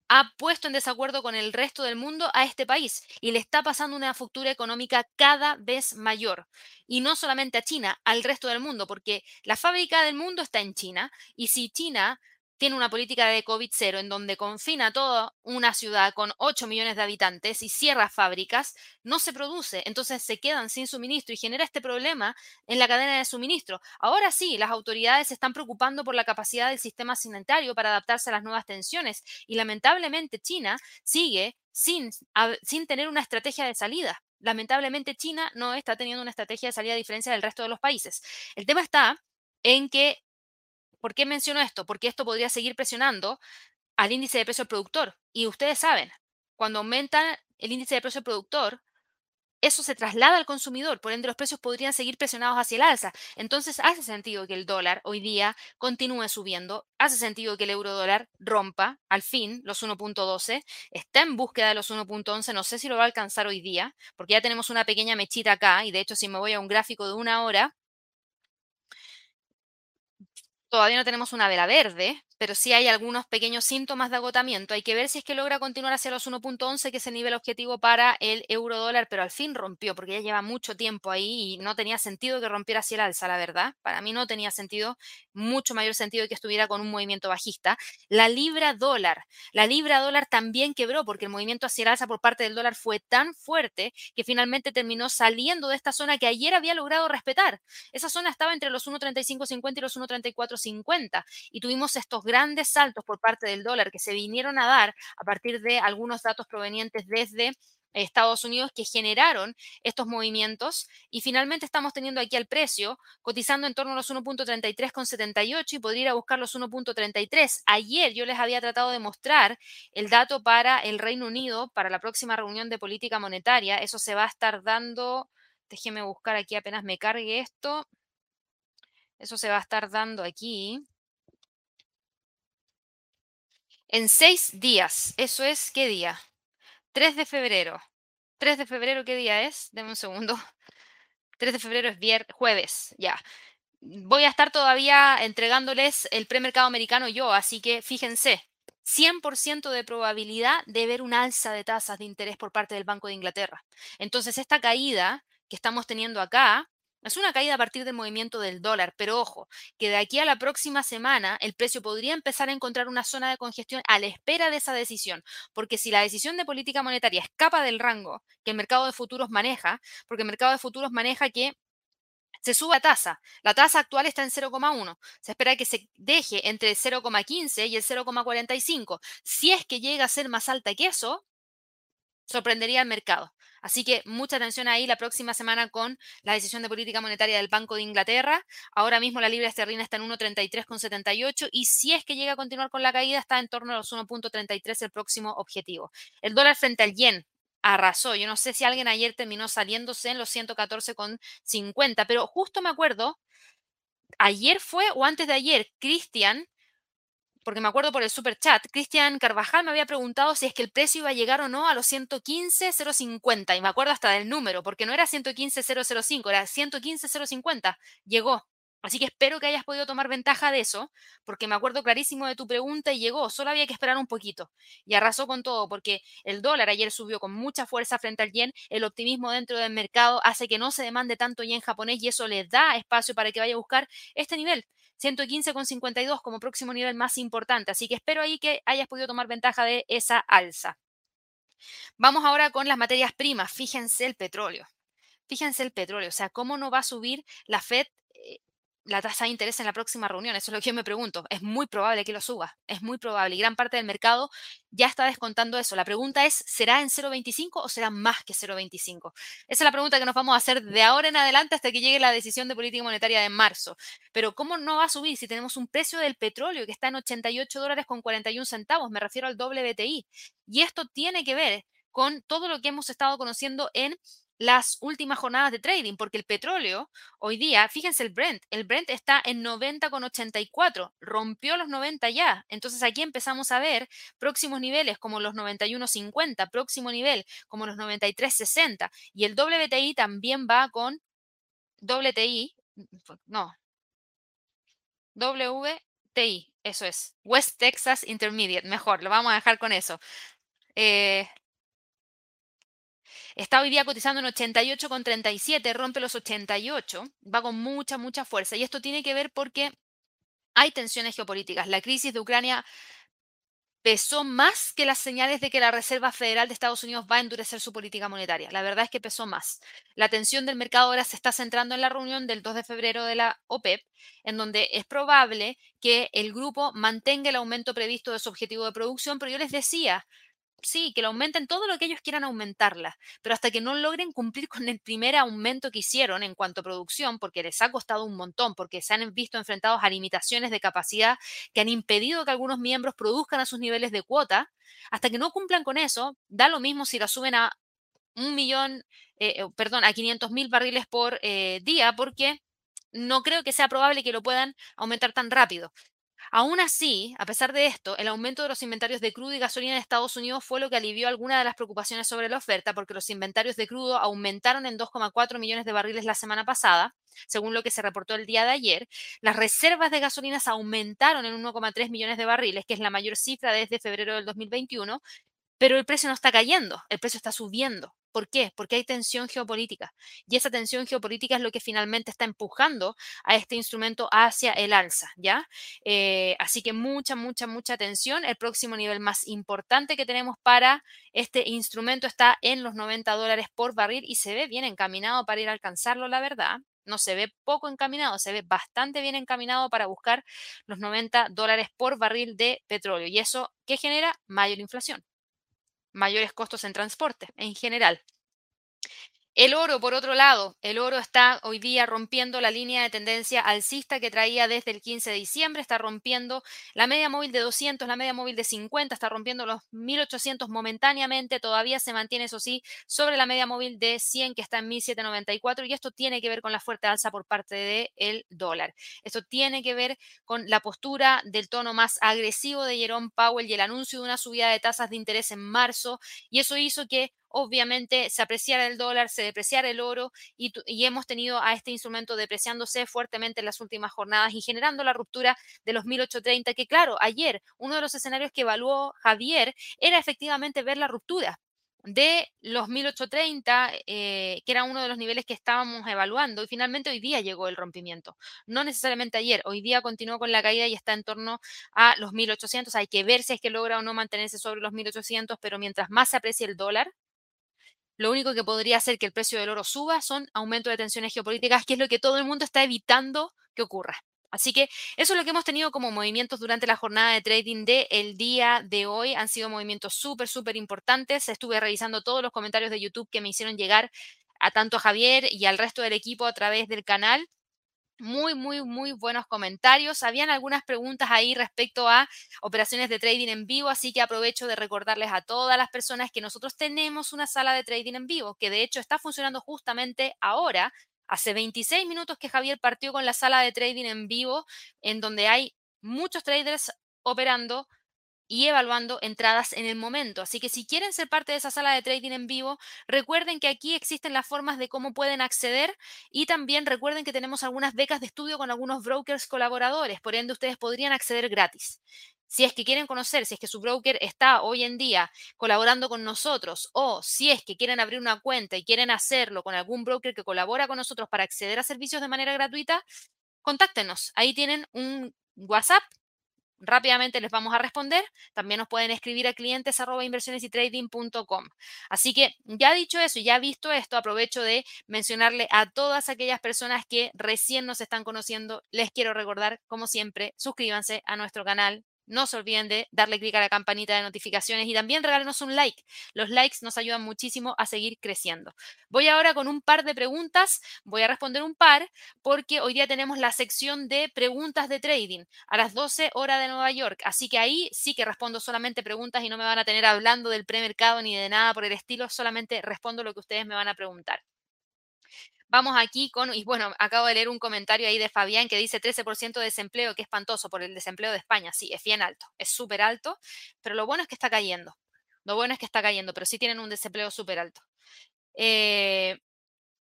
ha puesto en desacuerdo con el resto del mundo a este país y le está pasando una futura económica cada vez mayor. Y no solamente a China, al resto del mundo, porque la fábrica del mundo está en China y si China tiene una política de COVID cero en donde confina toda una ciudad con 8 millones de habitantes y cierra fábricas, no se produce. Entonces se quedan sin suministro y genera este problema en la cadena de suministro. Ahora sí, las autoridades se están preocupando por la capacidad del sistema sanitario para adaptarse a las nuevas tensiones y lamentablemente China sigue sin, sin tener una estrategia de salida. Lamentablemente China no está teniendo una estrategia de salida a diferencia del resto de los países. El tema está en que ¿Por qué menciono esto? Porque esto podría seguir presionando al índice de precio del productor. Y ustedes saben, cuando aumenta el índice de precio del productor, eso se traslada al consumidor, por ende los precios podrían seguir presionados hacia el alza. Entonces hace sentido que el dólar hoy día continúe subiendo, hace sentido que el euro dólar rompa al fin los 1.12, está en búsqueda de los 1.11, no sé si lo va a alcanzar hoy día, porque ya tenemos una pequeña mechita acá y de hecho si me voy a un gráfico de una hora, todavía no tenemos una vela verde, pero sí hay algunos pequeños síntomas de agotamiento. Hay que ver si es que logra continuar hacia los 1.11, que es el nivel objetivo para el euro dólar, pero al fin rompió, porque ya lleva mucho tiempo ahí y no tenía sentido que rompiera hacia el alza, la verdad. Para mí no tenía sentido, mucho mayor sentido que estuviera con un movimiento bajista. La libra dólar, la libra dólar también quebró, porque el movimiento hacia el alza por parte del dólar fue tan fuerte que finalmente terminó saliendo de esta zona que ayer había logrado respetar. Esa zona estaba entre los 1.3550 y los 1.3450 y tuvimos estos grandes saltos por parte del dólar que se vinieron a dar a partir de algunos datos provenientes desde Estados Unidos que generaron estos movimientos y finalmente estamos teniendo aquí el precio cotizando en torno a los 1.33,78 y podría ir a buscar los 1.33. Ayer yo les había tratado de mostrar el dato para el Reino Unido para la próxima reunión de política monetaria. Eso se va a estar dando, déjenme buscar aquí apenas me cargue esto. Eso se va a estar dando aquí en seis días. Eso es, ¿qué día? 3 de febrero. 3 de febrero, ¿qué día es? Deme un segundo. 3 de febrero es jueves, ya. Voy a estar todavía entregándoles el premercado americano yo, así que fíjense, 100% de probabilidad de ver un alza de tasas de interés por parte del Banco de Inglaterra. Entonces, esta caída que estamos teniendo acá es una caída a partir del movimiento del dólar, pero ojo, que de aquí a la próxima semana el precio podría empezar a encontrar una zona de congestión a la espera de esa decisión, porque si la decisión de política monetaria escapa del rango que el mercado de futuros maneja, porque el mercado de futuros maneja que se suba tasa. La tasa actual está en 0,1. Se espera que se deje entre el 0,15 y el 0,45. Si es que llega a ser más alta que eso, sorprendería al mercado. Así que mucha atención ahí la próxima semana con la decisión de política monetaria del Banco de Inglaterra. Ahora mismo la libra esterlina está en 1.33,78 y si es que llega a continuar con la caída está en torno a los 1.33 el próximo objetivo. El dólar frente al yen arrasó. Yo no sé si alguien ayer terminó saliéndose en los 114,50, pero justo me acuerdo, ayer fue o antes de ayer, Cristian porque me acuerdo por el super chat, Cristian Carvajal me había preguntado si es que el precio iba a llegar o no a los 115.050 y me acuerdo hasta del número, porque no era 115.005, era 115.050. Llegó. Así que espero que hayas podido tomar ventaja de eso, porque me acuerdo clarísimo de tu pregunta y llegó, solo había que esperar un poquito. Y arrasó con todo, porque el dólar ayer subió con mucha fuerza frente al yen, el optimismo dentro del mercado hace que no se demande tanto yen japonés y eso le da espacio para que vaya a buscar este nivel. 115,52 como próximo nivel más importante. Así que espero ahí que hayas podido tomar ventaja de esa alza. Vamos ahora con las materias primas. Fíjense el petróleo. Fíjense el petróleo. O sea, ¿cómo no va a subir la Fed la tasa de interés en la próxima reunión? Eso es lo que yo me pregunto. Es muy probable que lo suba, es muy probable. Y gran parte del mercado ya está descontando eso. La pregunta es, ¿será en 0,25 o será más que 0,25? Esa es la pregunta que nos vamos a hacer de ahora en adelante hasta que llegue la decisión de política monetaria de marzo. Pero ¿cómo no va a subir si tenemos un precio del petróleo que está en 88 dólares con 41 centavos? Me refiero al WTI. Y esto tiene que ver con todo lo que hemos estado conociendo en las últimas jornadas de trading, porque el petróleo hoy día, fíjense el Brent, el Brent está en 90,84, rompió los 90 ya. Entonces aquí empezamos a ver próximos niveles como los 91,50, próximo nivel como los 93,60 y el WTI también va con WTI, no, WTI, eso es, West Texas Intermediate, mejor, lo vamos a dejar con eso. Eh, Está hoy día cotizando en 88,37, rompe los 88, va con mucha, mucha fuerza. Y esto tiene que ver porque hay tensiones geopolíticas. La crisis de Ucrania pesó más que las señales de que la Reserva Federal de Estados Unidos va a endurecer su política monetaria. La verdad es que pesó más. La atención del mercado ahora se está centrando en la reunión del 2 de febrero de la OPEP, en donde es probable que el grupo mantenga el aumento previsto de su objetivo de producción, pero yo les decía, sí, que lo aumenten todo lo que ellos quieran aumentarla, pero hasta que no logren cumplir con el primer aumento que hicieron en cuanto a producción, porque les ha costado un montón, porque se han visto enfrentados a limitaciones de capacidad que han impedido que algunos miembros produzcan a sus niveles de cuota, hasta que no cumplan con eso, da lo mismo si la suben a un millón, eh, perdón, a 500 mil barriles por eh, día, porque no creo que sea probable que lo puedan aumentar tan rápido. Aún así, a pesar de esto, el aumento de los inventarios de crudo y gasolina en Estados Unidos fue lo que alivió algunas de las preocupaciones sobre la oferta, porque los inventarios de crudo aumentaron en 2,4 millones de barriles la semana pasada, según lo que se reportó el día de ayer. Las reservas de gasolinas aumentaron en 1,3 millones de barriles, que es la mayor cifra desde febrero del 2021, pero el precio no está cayendo, el precio está subiendo. ¿Por qué? Porque hay tensión geopolítica. Y esa tensión geopolítica es lo que finalmente está empujando a este instrumento hacia el alza, ¿ya? Eh, así que mucha, mucha, mucha atención. El próximo nivel más importante que tenemos para este instrumento está en los 90 dólares por barril y se ve bien encaminado para ir a alcanzarlo, la verdad. No se ve poco encaminado, se ve bastante bien encaminado para buscar los 90 dólares por barril de petróleo. ¿Y eso qué genera? Mayor inflación mayores costos en transporte en general. El oro, por otro lado, el oro está hoy día rompiendo la línea de tendencia alcista que traía desde el 15 de diciembre, está rompiendo la media móvil de 200, la media móvil de 50, está rompiendo los 1800 momentáneamente, todavía se mantiene, eso sí, sobre la media móvil de 100 que está en 1794 y esto tiene que ver con la fuerte alza por parte del dólar. Esto tiene que ver con la postura del tono más agresivo de Jerome Powell y el anuncio de una subida de tasas de interés en marzo y eso hizo que obviamente se apreciara el dólar, se depreciara el oro y, hemos tenido a este instrumento depreciándose fuertemente en las últimas jornadas y generando la ruptura de los 1830, que claro, ayer uno de los escenarios que evaluó Javier era efectivamente ver la ruptura de los 1830, eh, que era uno de los niveles que estábamos evaluando, y finalmente hoy día llegó el rompimiento. No necesariamente ayer, hoy día continuó con la caída y está en torno a los 1800. Hay que ver si es que logra o no mantenerse sobre los 1800, pero mientras más se aprecie el dólar, lo único que podría hacer que el precio del oro suba son aumentos de tensiones geopolíticas, que es lo que todo el mundo está evitando que ocurra. Así que eso es lo que hemos tenido como movimientos durante la jornada de trading de el día de hoy. Han sido movimientos súper, súper importantes. Estuve revisando todos los comentarios de YouTube que me hicieron llegar a tanto a Javier y al resto del equipo a través del canal. Muy, muy, muy buenos comentarios. Habían algunas preguntas ahí respecto a operaciones de trading en vivo, así que aprovecho de recordarles a todas las personas que nosotros tenemos una sala de trading en vivo, que de hecho está funcionando justamente ahora. Hace 26 minutos que Javier partió con la sala de trading en vivo, en donde hay muchos traders operando y evaluando entradas en el momento. Así que si quieren ser parte de esa sala de trading en vivo, recuerden que aquí existen las formas de cómo pueden acceder y también recuerden que tenemos algunas becas de estudio con algunos brokers colaboradores, por ende ustedes podrían acceder gratis. Si es que quieren conocer, si es que su broker está hoy en día colaborando con nosotros o si es que quieren abrir una cuenta y quieren hacerlo con algún broker que colabora con nosotros para acceder a servicios de manera gratuita, contáctenos. Ahí tienen un WhatsApp rápidamente les vamos a responder. También nos pueden escribir a clientes Así que ya dicho eso y ya visto esto, aprovecho de mencionarle a todas aquellas personas que recién nos están conociendo, les quiero recordar, como siempre, suscríbanse a nuestro canal no se olviden de darle clic a la campanita de notificaciones y también regálenos un like. Los likes nos ayudan muchísimo a seguir creciendo. Voy ahora con un par de preguntas. Voy a responder un par porque hoy día tenemos la sección de preguntas de trading a las 12 horas de Nueva York. Así que ahí sí que respondo solamente preguntas y no me van a tener hablando del premercado ni de nada por el estilo. Solamente respondo lo que ustedes me van a preguntar. Vamos aquí con, y bueno, acabo de leer un comentario ahí de Fabián que dice 13% de desempleo, que espantoso por el desempleo de España. Sí, es bien alto, es súper alto, pero lo bueno es que está cayendo. Lo bueno es que está cayendo, pero sí tienen un desempleo súper alto. Eh,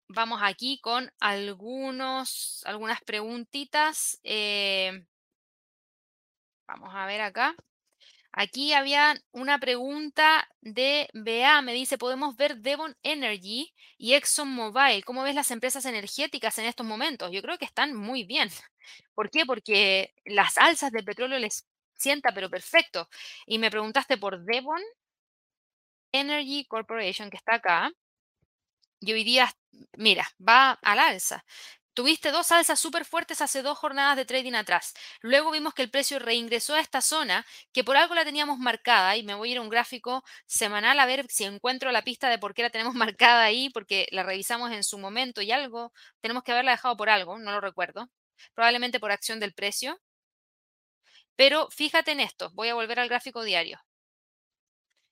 vamos aquí con algunos, algunas preguntitas. Eh, vamos a ver acá. Aquí había una pregunta de BA, me dice, podemos ver Devon Energy y ExxonMobil. ¿Cómo ves las empresas energéticas en estos momentos? Yo creo que están muy bien. ¿Por qué? Porque las alzas de petróleo les sienta, pero perfecto. Y me preguntaste por Devon Energy Corporation, que está acá. Y hoy día, mira, va al alza. Tuviste dos alzas súper fuertes hace dos jornadas de trading atrás. Luego vimos que el precio reingresó a esta zona, que por algo la teníamos marcada, y me voy a ir a un gráfico semanal a ver si encuentro la pista de por qué la tenemos marcada ahí, porque la revisamos en su momento y algo, tenemos que haberla dejado por algo, no lo recuerdo, probablemente por acción del precio. Pero fíjate en esto, voy a volver al gráfico diario.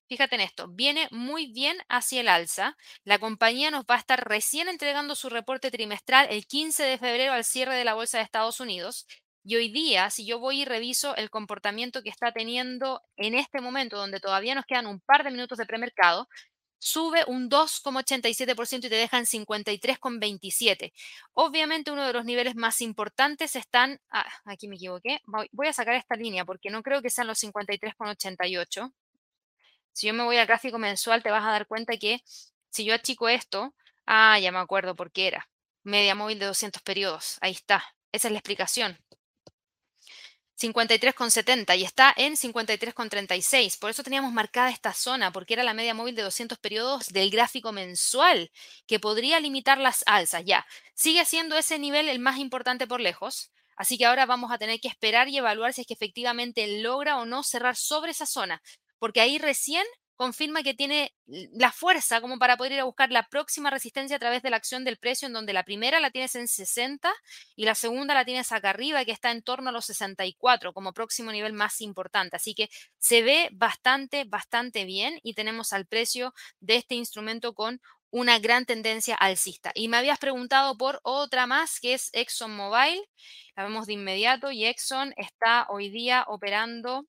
Fíjate en esto, viene muy bien hacia el alza. La compañía nos va a estar recién entregando su reporte trimestral el 15 de febrero al cierre de la Bolsa de Estados Unidos. Y hoy día, si yo voy y reviso el comportamiento que está teniendo en este momento, donde todavía nos quedan un par de minutos de premercado, sube un 2,87% y te deja en 53,27. Obviamente uno de los niveles más importantes están, ah, aquí me equivoqué, voy a sacar esta línea porque no creo que sean los 53,88. Si yo me voy al gráfico mensual, te vas a dar cuenta que si yo achico esto, ah, ya me acuerdo por qué era. Media móvil de 200 periodos. Ahí está. Esa es la explicación. 53,70 y está en 53,36. Por eso teníamos marcada esta zona, porque era la media móvil de 200 periodos del gráfico mensual, que podría limitar las alzas. Ya, sigue siendo ese nivel el más importante por lejos. Así que ahora vamos a tener que esperar y evaluar si es que efectivamente logra o no cerrar sobre esa zona porque ahí recién confirma que tiene la fuerza como para poder ir a buscar la próxima resistencia a través de la acción del precio, en donde la primera la tienes en 60 y la segunda la tienes acá arriba, que está en torno a los 64 como próximo nivel más importante. Así que se ve bastante, bastante bien y tenemos al precio de este instrumento con una gran tendencia alcista. Y me habías preguntado por otra más, que es ExxonMobil. La vemos de inmediato y Exxon está hoy día operando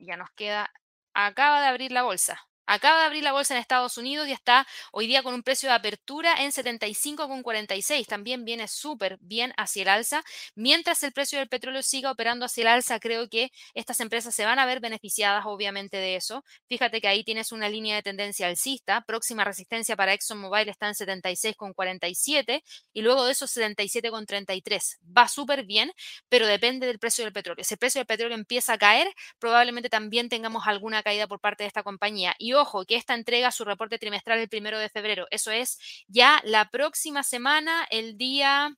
ya nos queda, acaba de abrir la bolsa. Acaba de abrir la bolsa en Estados Unidos y está hoy día con un precio de apertura en 75,46. También viene súper bien hacia el alza. Mientras el precio del petróleo siga operando hacia el alza, creo que estas empresas se van a ver beneficiadas obviamente de eso. Fíjate que ahí tienes una línea de tendencia alcista. Próxima resistencia para ExxonMobil está en 76,47 y luego de eso 77,33. Va súper bien, pero depende del precio del petróleo. Si el precio del petróleo empieza a caer, probablemente también tengamos alguna caída por parte de esta compañía. Ojo, que esta entrega su reporte trimestral el primero de febrero. Eso es ya la próxima semana, el día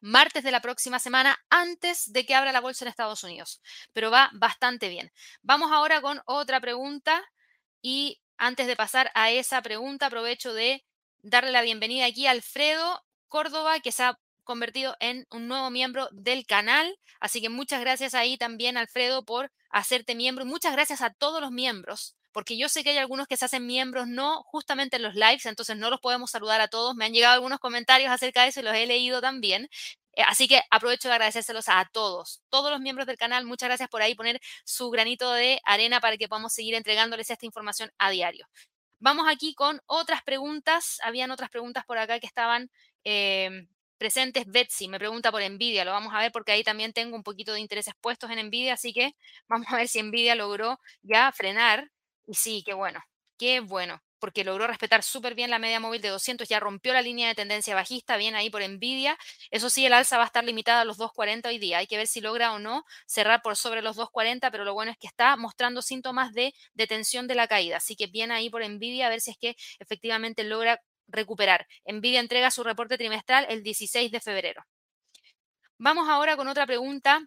martes de la próxima semana, antes de que abra la bolsa en Estados Unidos. Pero va bastante bien. Vamos ahora con otra pregunta y antes de pasar a esa pregunta, aprovecho de darle la bienvenida aquí a Alfredo Córdoba, que se ha convertido en un nuevo miembro del canal. Así que muchas gracias ahí también, Alfredo, por hacerte miembro. Muchas gracias a todos los miembros porque yo sé que hay algunos que se hacen miembros no justamente en los lives, entonces no los podemos saludar a todos. Me han llegado algunos comentarios acerca de eso y los he leído también. Eh, así que aprovecho de agradecérselos a todos, todos los miembros del canal. Muchas gracias por ahí poner su granito de arena para que podamos seguir entregándoles esta información a diario. Vamos aquí con otras preguntas. Habían otras preguntas por acá que estaban em, presentes. Betsy me pregunta por Nvidia. Lo vamos a ver porque ahí también tengo un poquito de intereses puestos en Nvidia. Así que vamos a ver si Nvidia logró ya frenar y sí, qué bueno, qué bueno, porque logró respetar súper bien la media móvil de 200, ya rompió la línea de tendencia bajista, bien ahí por envidia. Eso sí, el alza va a estar limitada a los 2.40 hoy día. Hay que ver si logra o no cerrar por sobre los 2.40, pero lo bueno es que está mostrando síntomas de detención de la caída. Así que bien ahí por envidia, a ver si es que efectivamente logra recuperar. Nvidia entrega su reporte trimestral el 16 de febrero. Vamos ahora con otra pregunta.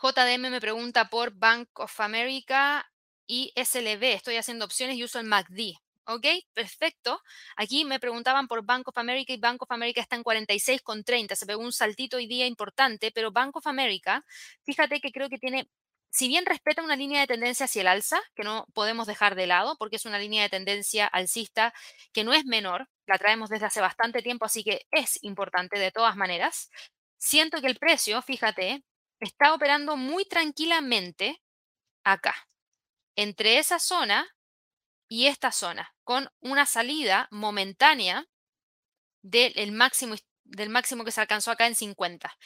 JDM me pregunta por Bank of America y SLB. Estoy haciendo opciones y uso el MACD. ¿Ok? Perfecto. Aquí me preguntaban por Bank of America y Bank of America está en 46,30. Se pegó un saltito hoy día importante, pero Bank of America, fíjate que creo que tiene, si bien respeta una línea de tendencia hacia el alza, que no podemos dejar de lado, porque es una línea de tendencia alcista que no es menor, la traemos desde hace bastante tiempo, así que es importante de todas maneras. Siento que el precio, fíjate, está operando muy tranquilamente acá entre esa zona y esta zona, con una salida momentánea del máximo, del máximo que se alcanzó acá en 50.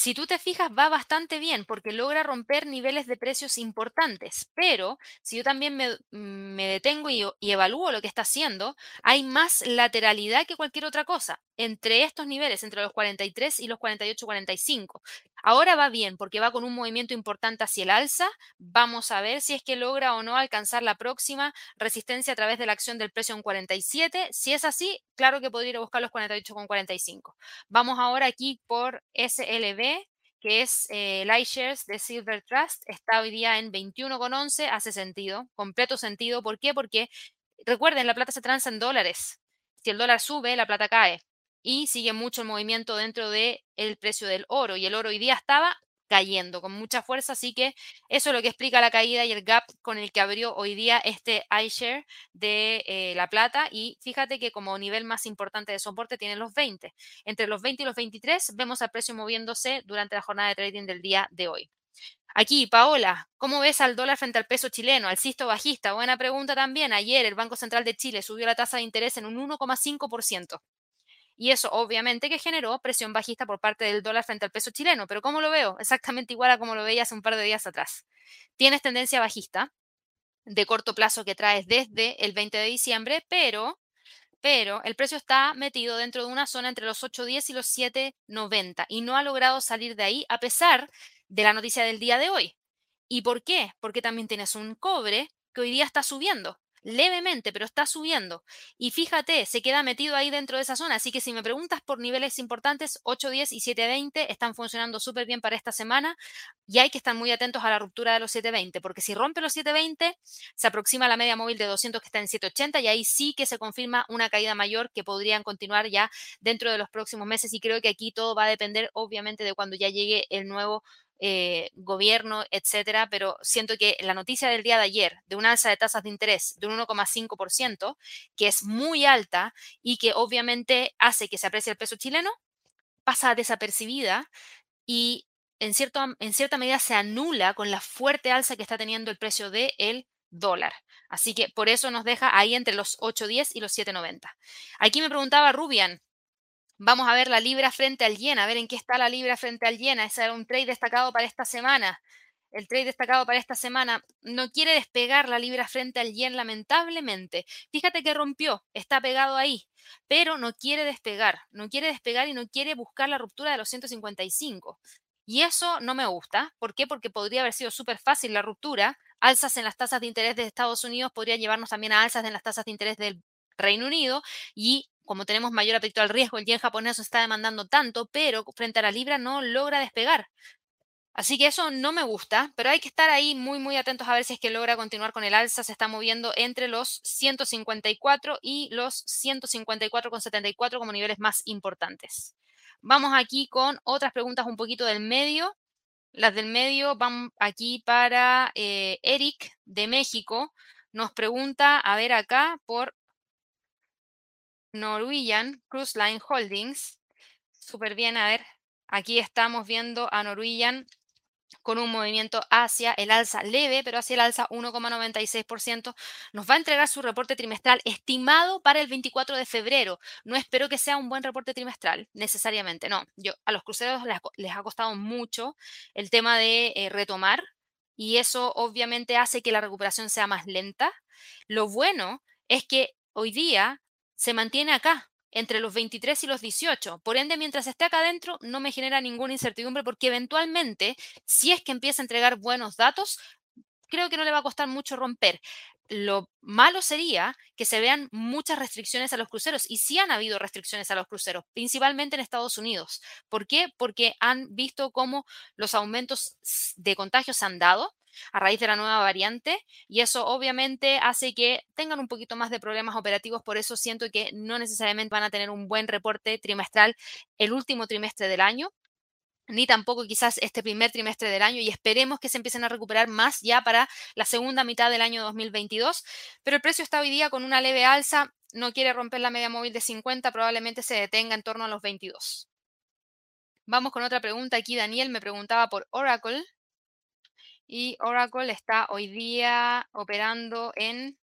Si tú te fijas, va bastante bien porque logra romper niveles de precios importantes, pero si yo también me, detengo y, y, evalúo lo que está haciendo, hay más lateralidad que cualquier otra cosa entre estos niveles, entre los 43 y los 48-45. Ahora va bien porque va con un movimiento importante hacia el alza. Vamos a ver si es que logra o no alcanzar la próxima resistencia a través de la acción del precio en 47. Si es así, claro que podría ir a buscar los 48,45. Vamos ahora aquí por SLB, que es eh, de Silver Trust. Está hoy día en 21,11. Hace sentido, completo sentido. ¿Por qué? Porque recuerden, la plata se transa en dólares. Si el dólar sube, la plata cae y sigue mucho el movimiento dentro del el precio del oro. Y el oro hoy día estaba cayendo con mucha fuerza, así que eso es lo que explica la caída y el gap con el que abrió hoy día este iShare de eh, La Plata y fíjate que como nivel más importante de soporte tiene los 20. Entre los 20 y los 23 vemos al precio moviéndose durante la jornada de trading del día de hoy. Aquí, Paola, ¿cómo ves al dólar frente al peso chileno, al cisto bajista? Buena pregunta también. Ayer el Banco Central de Chile subió la tasa de interés en un 1,5%. Y eso obviamente que generó presión bajista por parte del dólar frente al peso chileno. Pero ¿cómo lo veo? Exactamente igual a como lo veía hace un par de días atrás. Tienes tendencia bajista de corto plazo que traes desde el 20 de diciembre, pero pero el precio está metido dentro de una zona entre los 8.10 y los 7.90 y no ha logrado salir de ahí a pesar de la noticia del día de hoy. ¿Y por qué? Porque también tienes un cobre que hoy día está subiendo levemente, pero está subiendo. Y fíjate, se queda metido ahí dentro de esa zona. Así que si me preguntas por niveles importantes, 8.10 y 7.20 están funcionando súper bien para esta semana y hay que estar muy atentos a la ruptura de los 7.20, porque si rompe los 7.20, se aproxima la media móvil de 200 que está en 7.80 y ahí sí que se confirma una caída mayor que podrían continuar ya dentro de los próximos meses. Y creo que aquí todo va a depender, obviamente, de cuando ya llegue el nuevo eh, gobierno, etcétera, pero siento que la noticia del día de ayer de un alza de tasas de interés de un 1,5%, que es muy alta y que obviamente hace que se aprecie el peso chileno, pasa desapercibida y en, cierto, en cierta medida se anula con la fuerte alza que está teniendo el precio del dólar. Así que por eso nos deja ahí entre los 8.10 y los 7.90. Aquí me preguntaba Rubian, Vamos a ver la libra frente al yen, a ver en qué está la libra frente al yen. Ese era un trade destacado para esta semana. El trade destacado para esta semana no quiere despegar la libra frente al yen, lamentablemente. Fíjate que rompió, está pegado ahí, pero no quiere despegar. No quiere despegar y no quiere buscar la ruptura de los 155. Y eso no me gusta. ¿Por qué? Porque podría haber sido súper fácil la ruptura. Alzas en las tasas de interés de Estados Unidos podría llevarnos también a alzas en las tasas de interés del Reino Unido y como tenemos mayor apetito al riesgo, el yen japonés está demandando tanto, pero frente a la libra no logra despegar. Así que eso no me gusta, pero hay que estar ahí muy, muy atentos a ver si es que logra continuar con el alza. Se está moviendo entre los 154 y los 154,74 como niveles más importantes. Vamos aquí con otras preguntas un poquito del medio. Las del medio van aquí para eh, Eric de México. Nos pregunta, a ver acá, por Norwegian Cruise Line Holdings. Súper bien, a ver, aquí estamos viendo a Norwegian con un movimiento hacia el alza leve, pero hacia el alza 1,96%. Nos va a entregar su reporte trimestral estimado para el 24 de febrero. No espero que sea un buen reporte trimestral, necesariamente, no. Yo, a los cruceros les, ha costado mucho el tema de eh, retomar y eso obviamente hace que la recuperación sea más lenta. Lo bueno es que hoy día se mantiene acá, entre los 23 y los 18. Por ende, mientras esté acá adentro, no me genera ninguna incertidumbre porque eventualmente, si es que empieza a entregar buenos datos, creo que no le va a costar mucho romper. Lo malo sería que se vean muchas restricciones a los cruceros y sí han habido restricciones a los cruceros, principalmente en Estados Unidos. ¿Por qué? Porque han visto cómo los aumentos de contagios han dado, a raíz de la nueva variante y eso obviamente hace que tengan un poquito más de problemas operativos, por eso siento que no necesariamente van a tener un buen reporte trimestral el último trimestre del año ni tampoco quizás este primer trimestre del año y esperemos que se empiecen a recuperar más ya para la segunda mitad del año 2022, pero el precio está hoy día con una leve alza, no quiere romper la media móvil de 50, probablemente se detenga en torno a los 22. Vamos con otra pregunta aquí. Daniel me preguntaba por Oracle y Oracle está hoy día operando en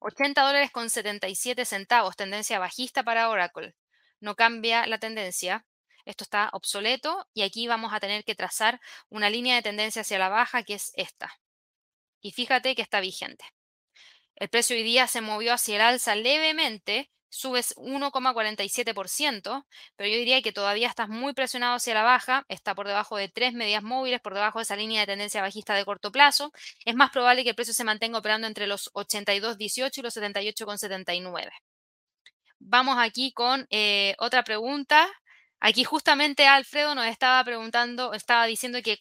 80 dólares con 77 centavos, tendencia bajista para Oracle. No cambia la tendencia. Esto está obsoleto y aquí vamos a tener que trazar una línea de tendencia hacia la baja que es esta. Y fíjate que está vigente. El precio hoy día se movió hacia el alza levemente, subes 1,47%, pero yo diría que todavía estás muy presionado hacia la baja, está por debajo de tres medias móviles, por debajo de esa línea de tendencia bajista de corto plazo. Es más probable que el precio se mantenga operando entre los 82,18 y los 78,79. Vamos aquí con eh, otra pregunta. Aquí justamente Alfredo nos estaba preguntando, estaba diciendo que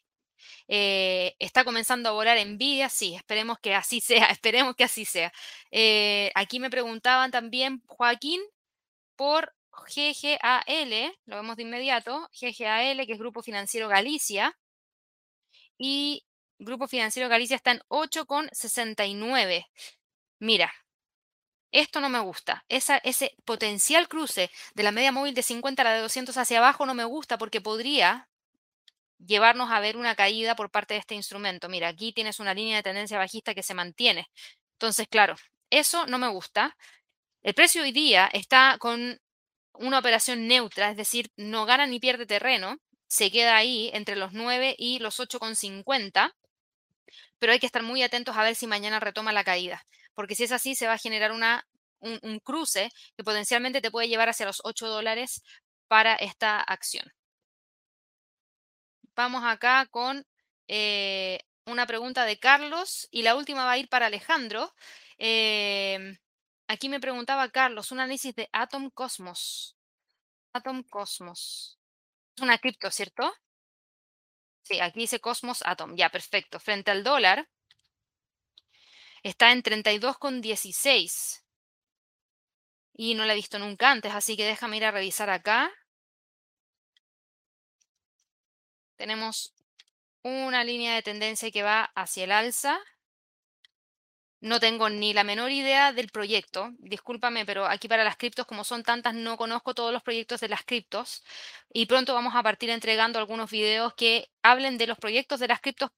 eh, está comenzando a volar envidia, sí, esperemos que así sea, esperemos que así sea. Eh, aquí me preguntaban también, Joaquín, por GGAL, lo vemos de inmediato, GGAL, que es Grupo Financiero Galicia. y Grupo Financiero Galicia está en 8,69. Mira, esto no me gusta. Ese potencial cruce de la media móvil de 50 a la de 200 hacia abajo no me gusta porque podría llevarnos a ver una caída por parte de este instrumento. Mira, aquí tienes una línea de tendencia bajista que se mantiene. Entonces, claro, eso no me gusta. El precio hoy día está con una operación neutra, es decir, no gana ni pierde terreno, se queda ahí entre los 9 y los 8,50, pero hay que estar muy atentos a ver si mañana retoma la caída, porque si es así, se va a generar una, un, cruce que potencialmente te puede llevar hacia los 8 dólares para esta acción. Vamos acá con eh, una pregunta de Carlos y la última va a ir para Alejandro. Em, aquí me preguntaba Carlos, un análisis de Atom Cosmos. Atom Cosmos. Es una cripto, ¿cierto? Sí, aquí dice Cosmos Atom. Ya, perfecto. Frente al dólar está en 32,16. Y no la he visto nunca antes, así que déjame ir a revisar acá. Tenemos una línea de tendencia que va hacia el alza. No tengo ni la menor idea del proyecto. Discúlpame, pero aquí para las criptos, como son tantas, no conozco todos los proyectos de las criptos. Y pronto vamos a partir entregando algunos videos que hablen de los proyectos de las criptos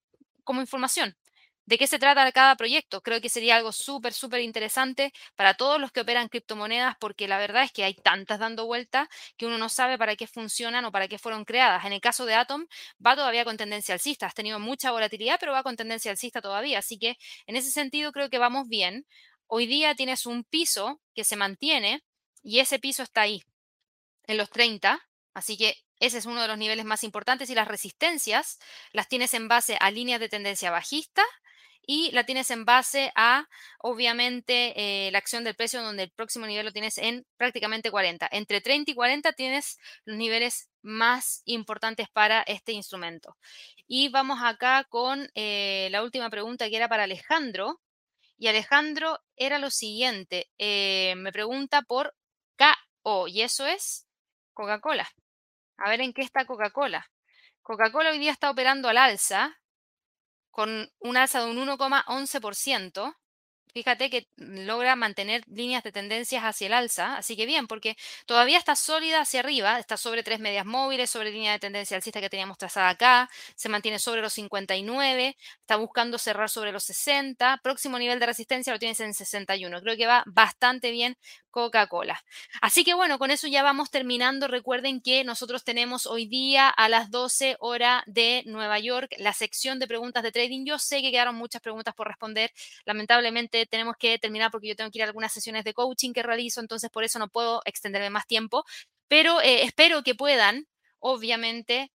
como información de qué se trata cada proyecto. Creo que sería algo súper, súper interesante para todos los que operan criptomonedas, porque la verdad es que hay tantas dando vueltas que uno no sabe para qué funcionan o para qué fueron creadas. En el caso de Atom, va todavía con tendencia alcista. Has tenido mucha volatilidad, pero va con tendencia alcista todavía. Así que en ese sentido creo que vamos bien. Hoy día tienes un piso que se mantiene y ese piso está ahí, en los 30. Así que ese es uno de los niveles más importantes y las resistencias las tienes en base a líneas de tendencia bajista y la tienes en base a, obviamente, eh, la acción del precio, donde el próximo nivel lo tienes en prácticamente 40. Entre 30 y 40 tienes los niveles más importantes para este instrumento. Y vamos acá con eh, la última pregunta que era para Alejandro. Y Alejandro era lo siguiente, eh, me pregunta por KO, y eso es Coca-Cola. A ver en qué está Coca-Cola. Coca-Cola hoy día está operando al alza, con un alza de un 1,11%, fíjate que logra mantener líneas de tendencias hacia el alza, así que bien, porque todavía está sólida hacia arriba, está sobre tres medias móviles, sobre línea de tendencia alcista que teníamos trazada acá, se mantiene sobre los 59, está buscando cerrar sobre los 60, próximo nivel de resistencia lo tienes en 61, creo que va bastante bien Coca-Cola. Así que bueno, con eso ya vamos terminando. Recuerden que nosotros tenemos hoy día a las 12 horas de Nueva York la sección de preguntas de trading. Yo sé que quedaron muchas preguntas por responder. Lamentablemente tenemos que terminar porque yo tengo que ir a algunas sesiones de coaching que realizo, entonces por eso no puedo extenderme más tiempo. Pero eh, espero que puedan, obviamente,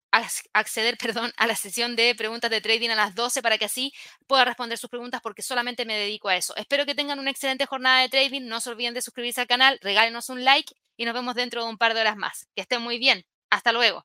acceder perdón, a la sesión de preguntas de trading a las 12 para que así pueda responder sus preguntas porque solamente me dedico a eso. Espero que tengan una excelente jornada de trading. No se olviden de suscribirse al canal, regálenos un like y nos vemos dentro de un par de horas más. Que estén muy bien. Hasta luego.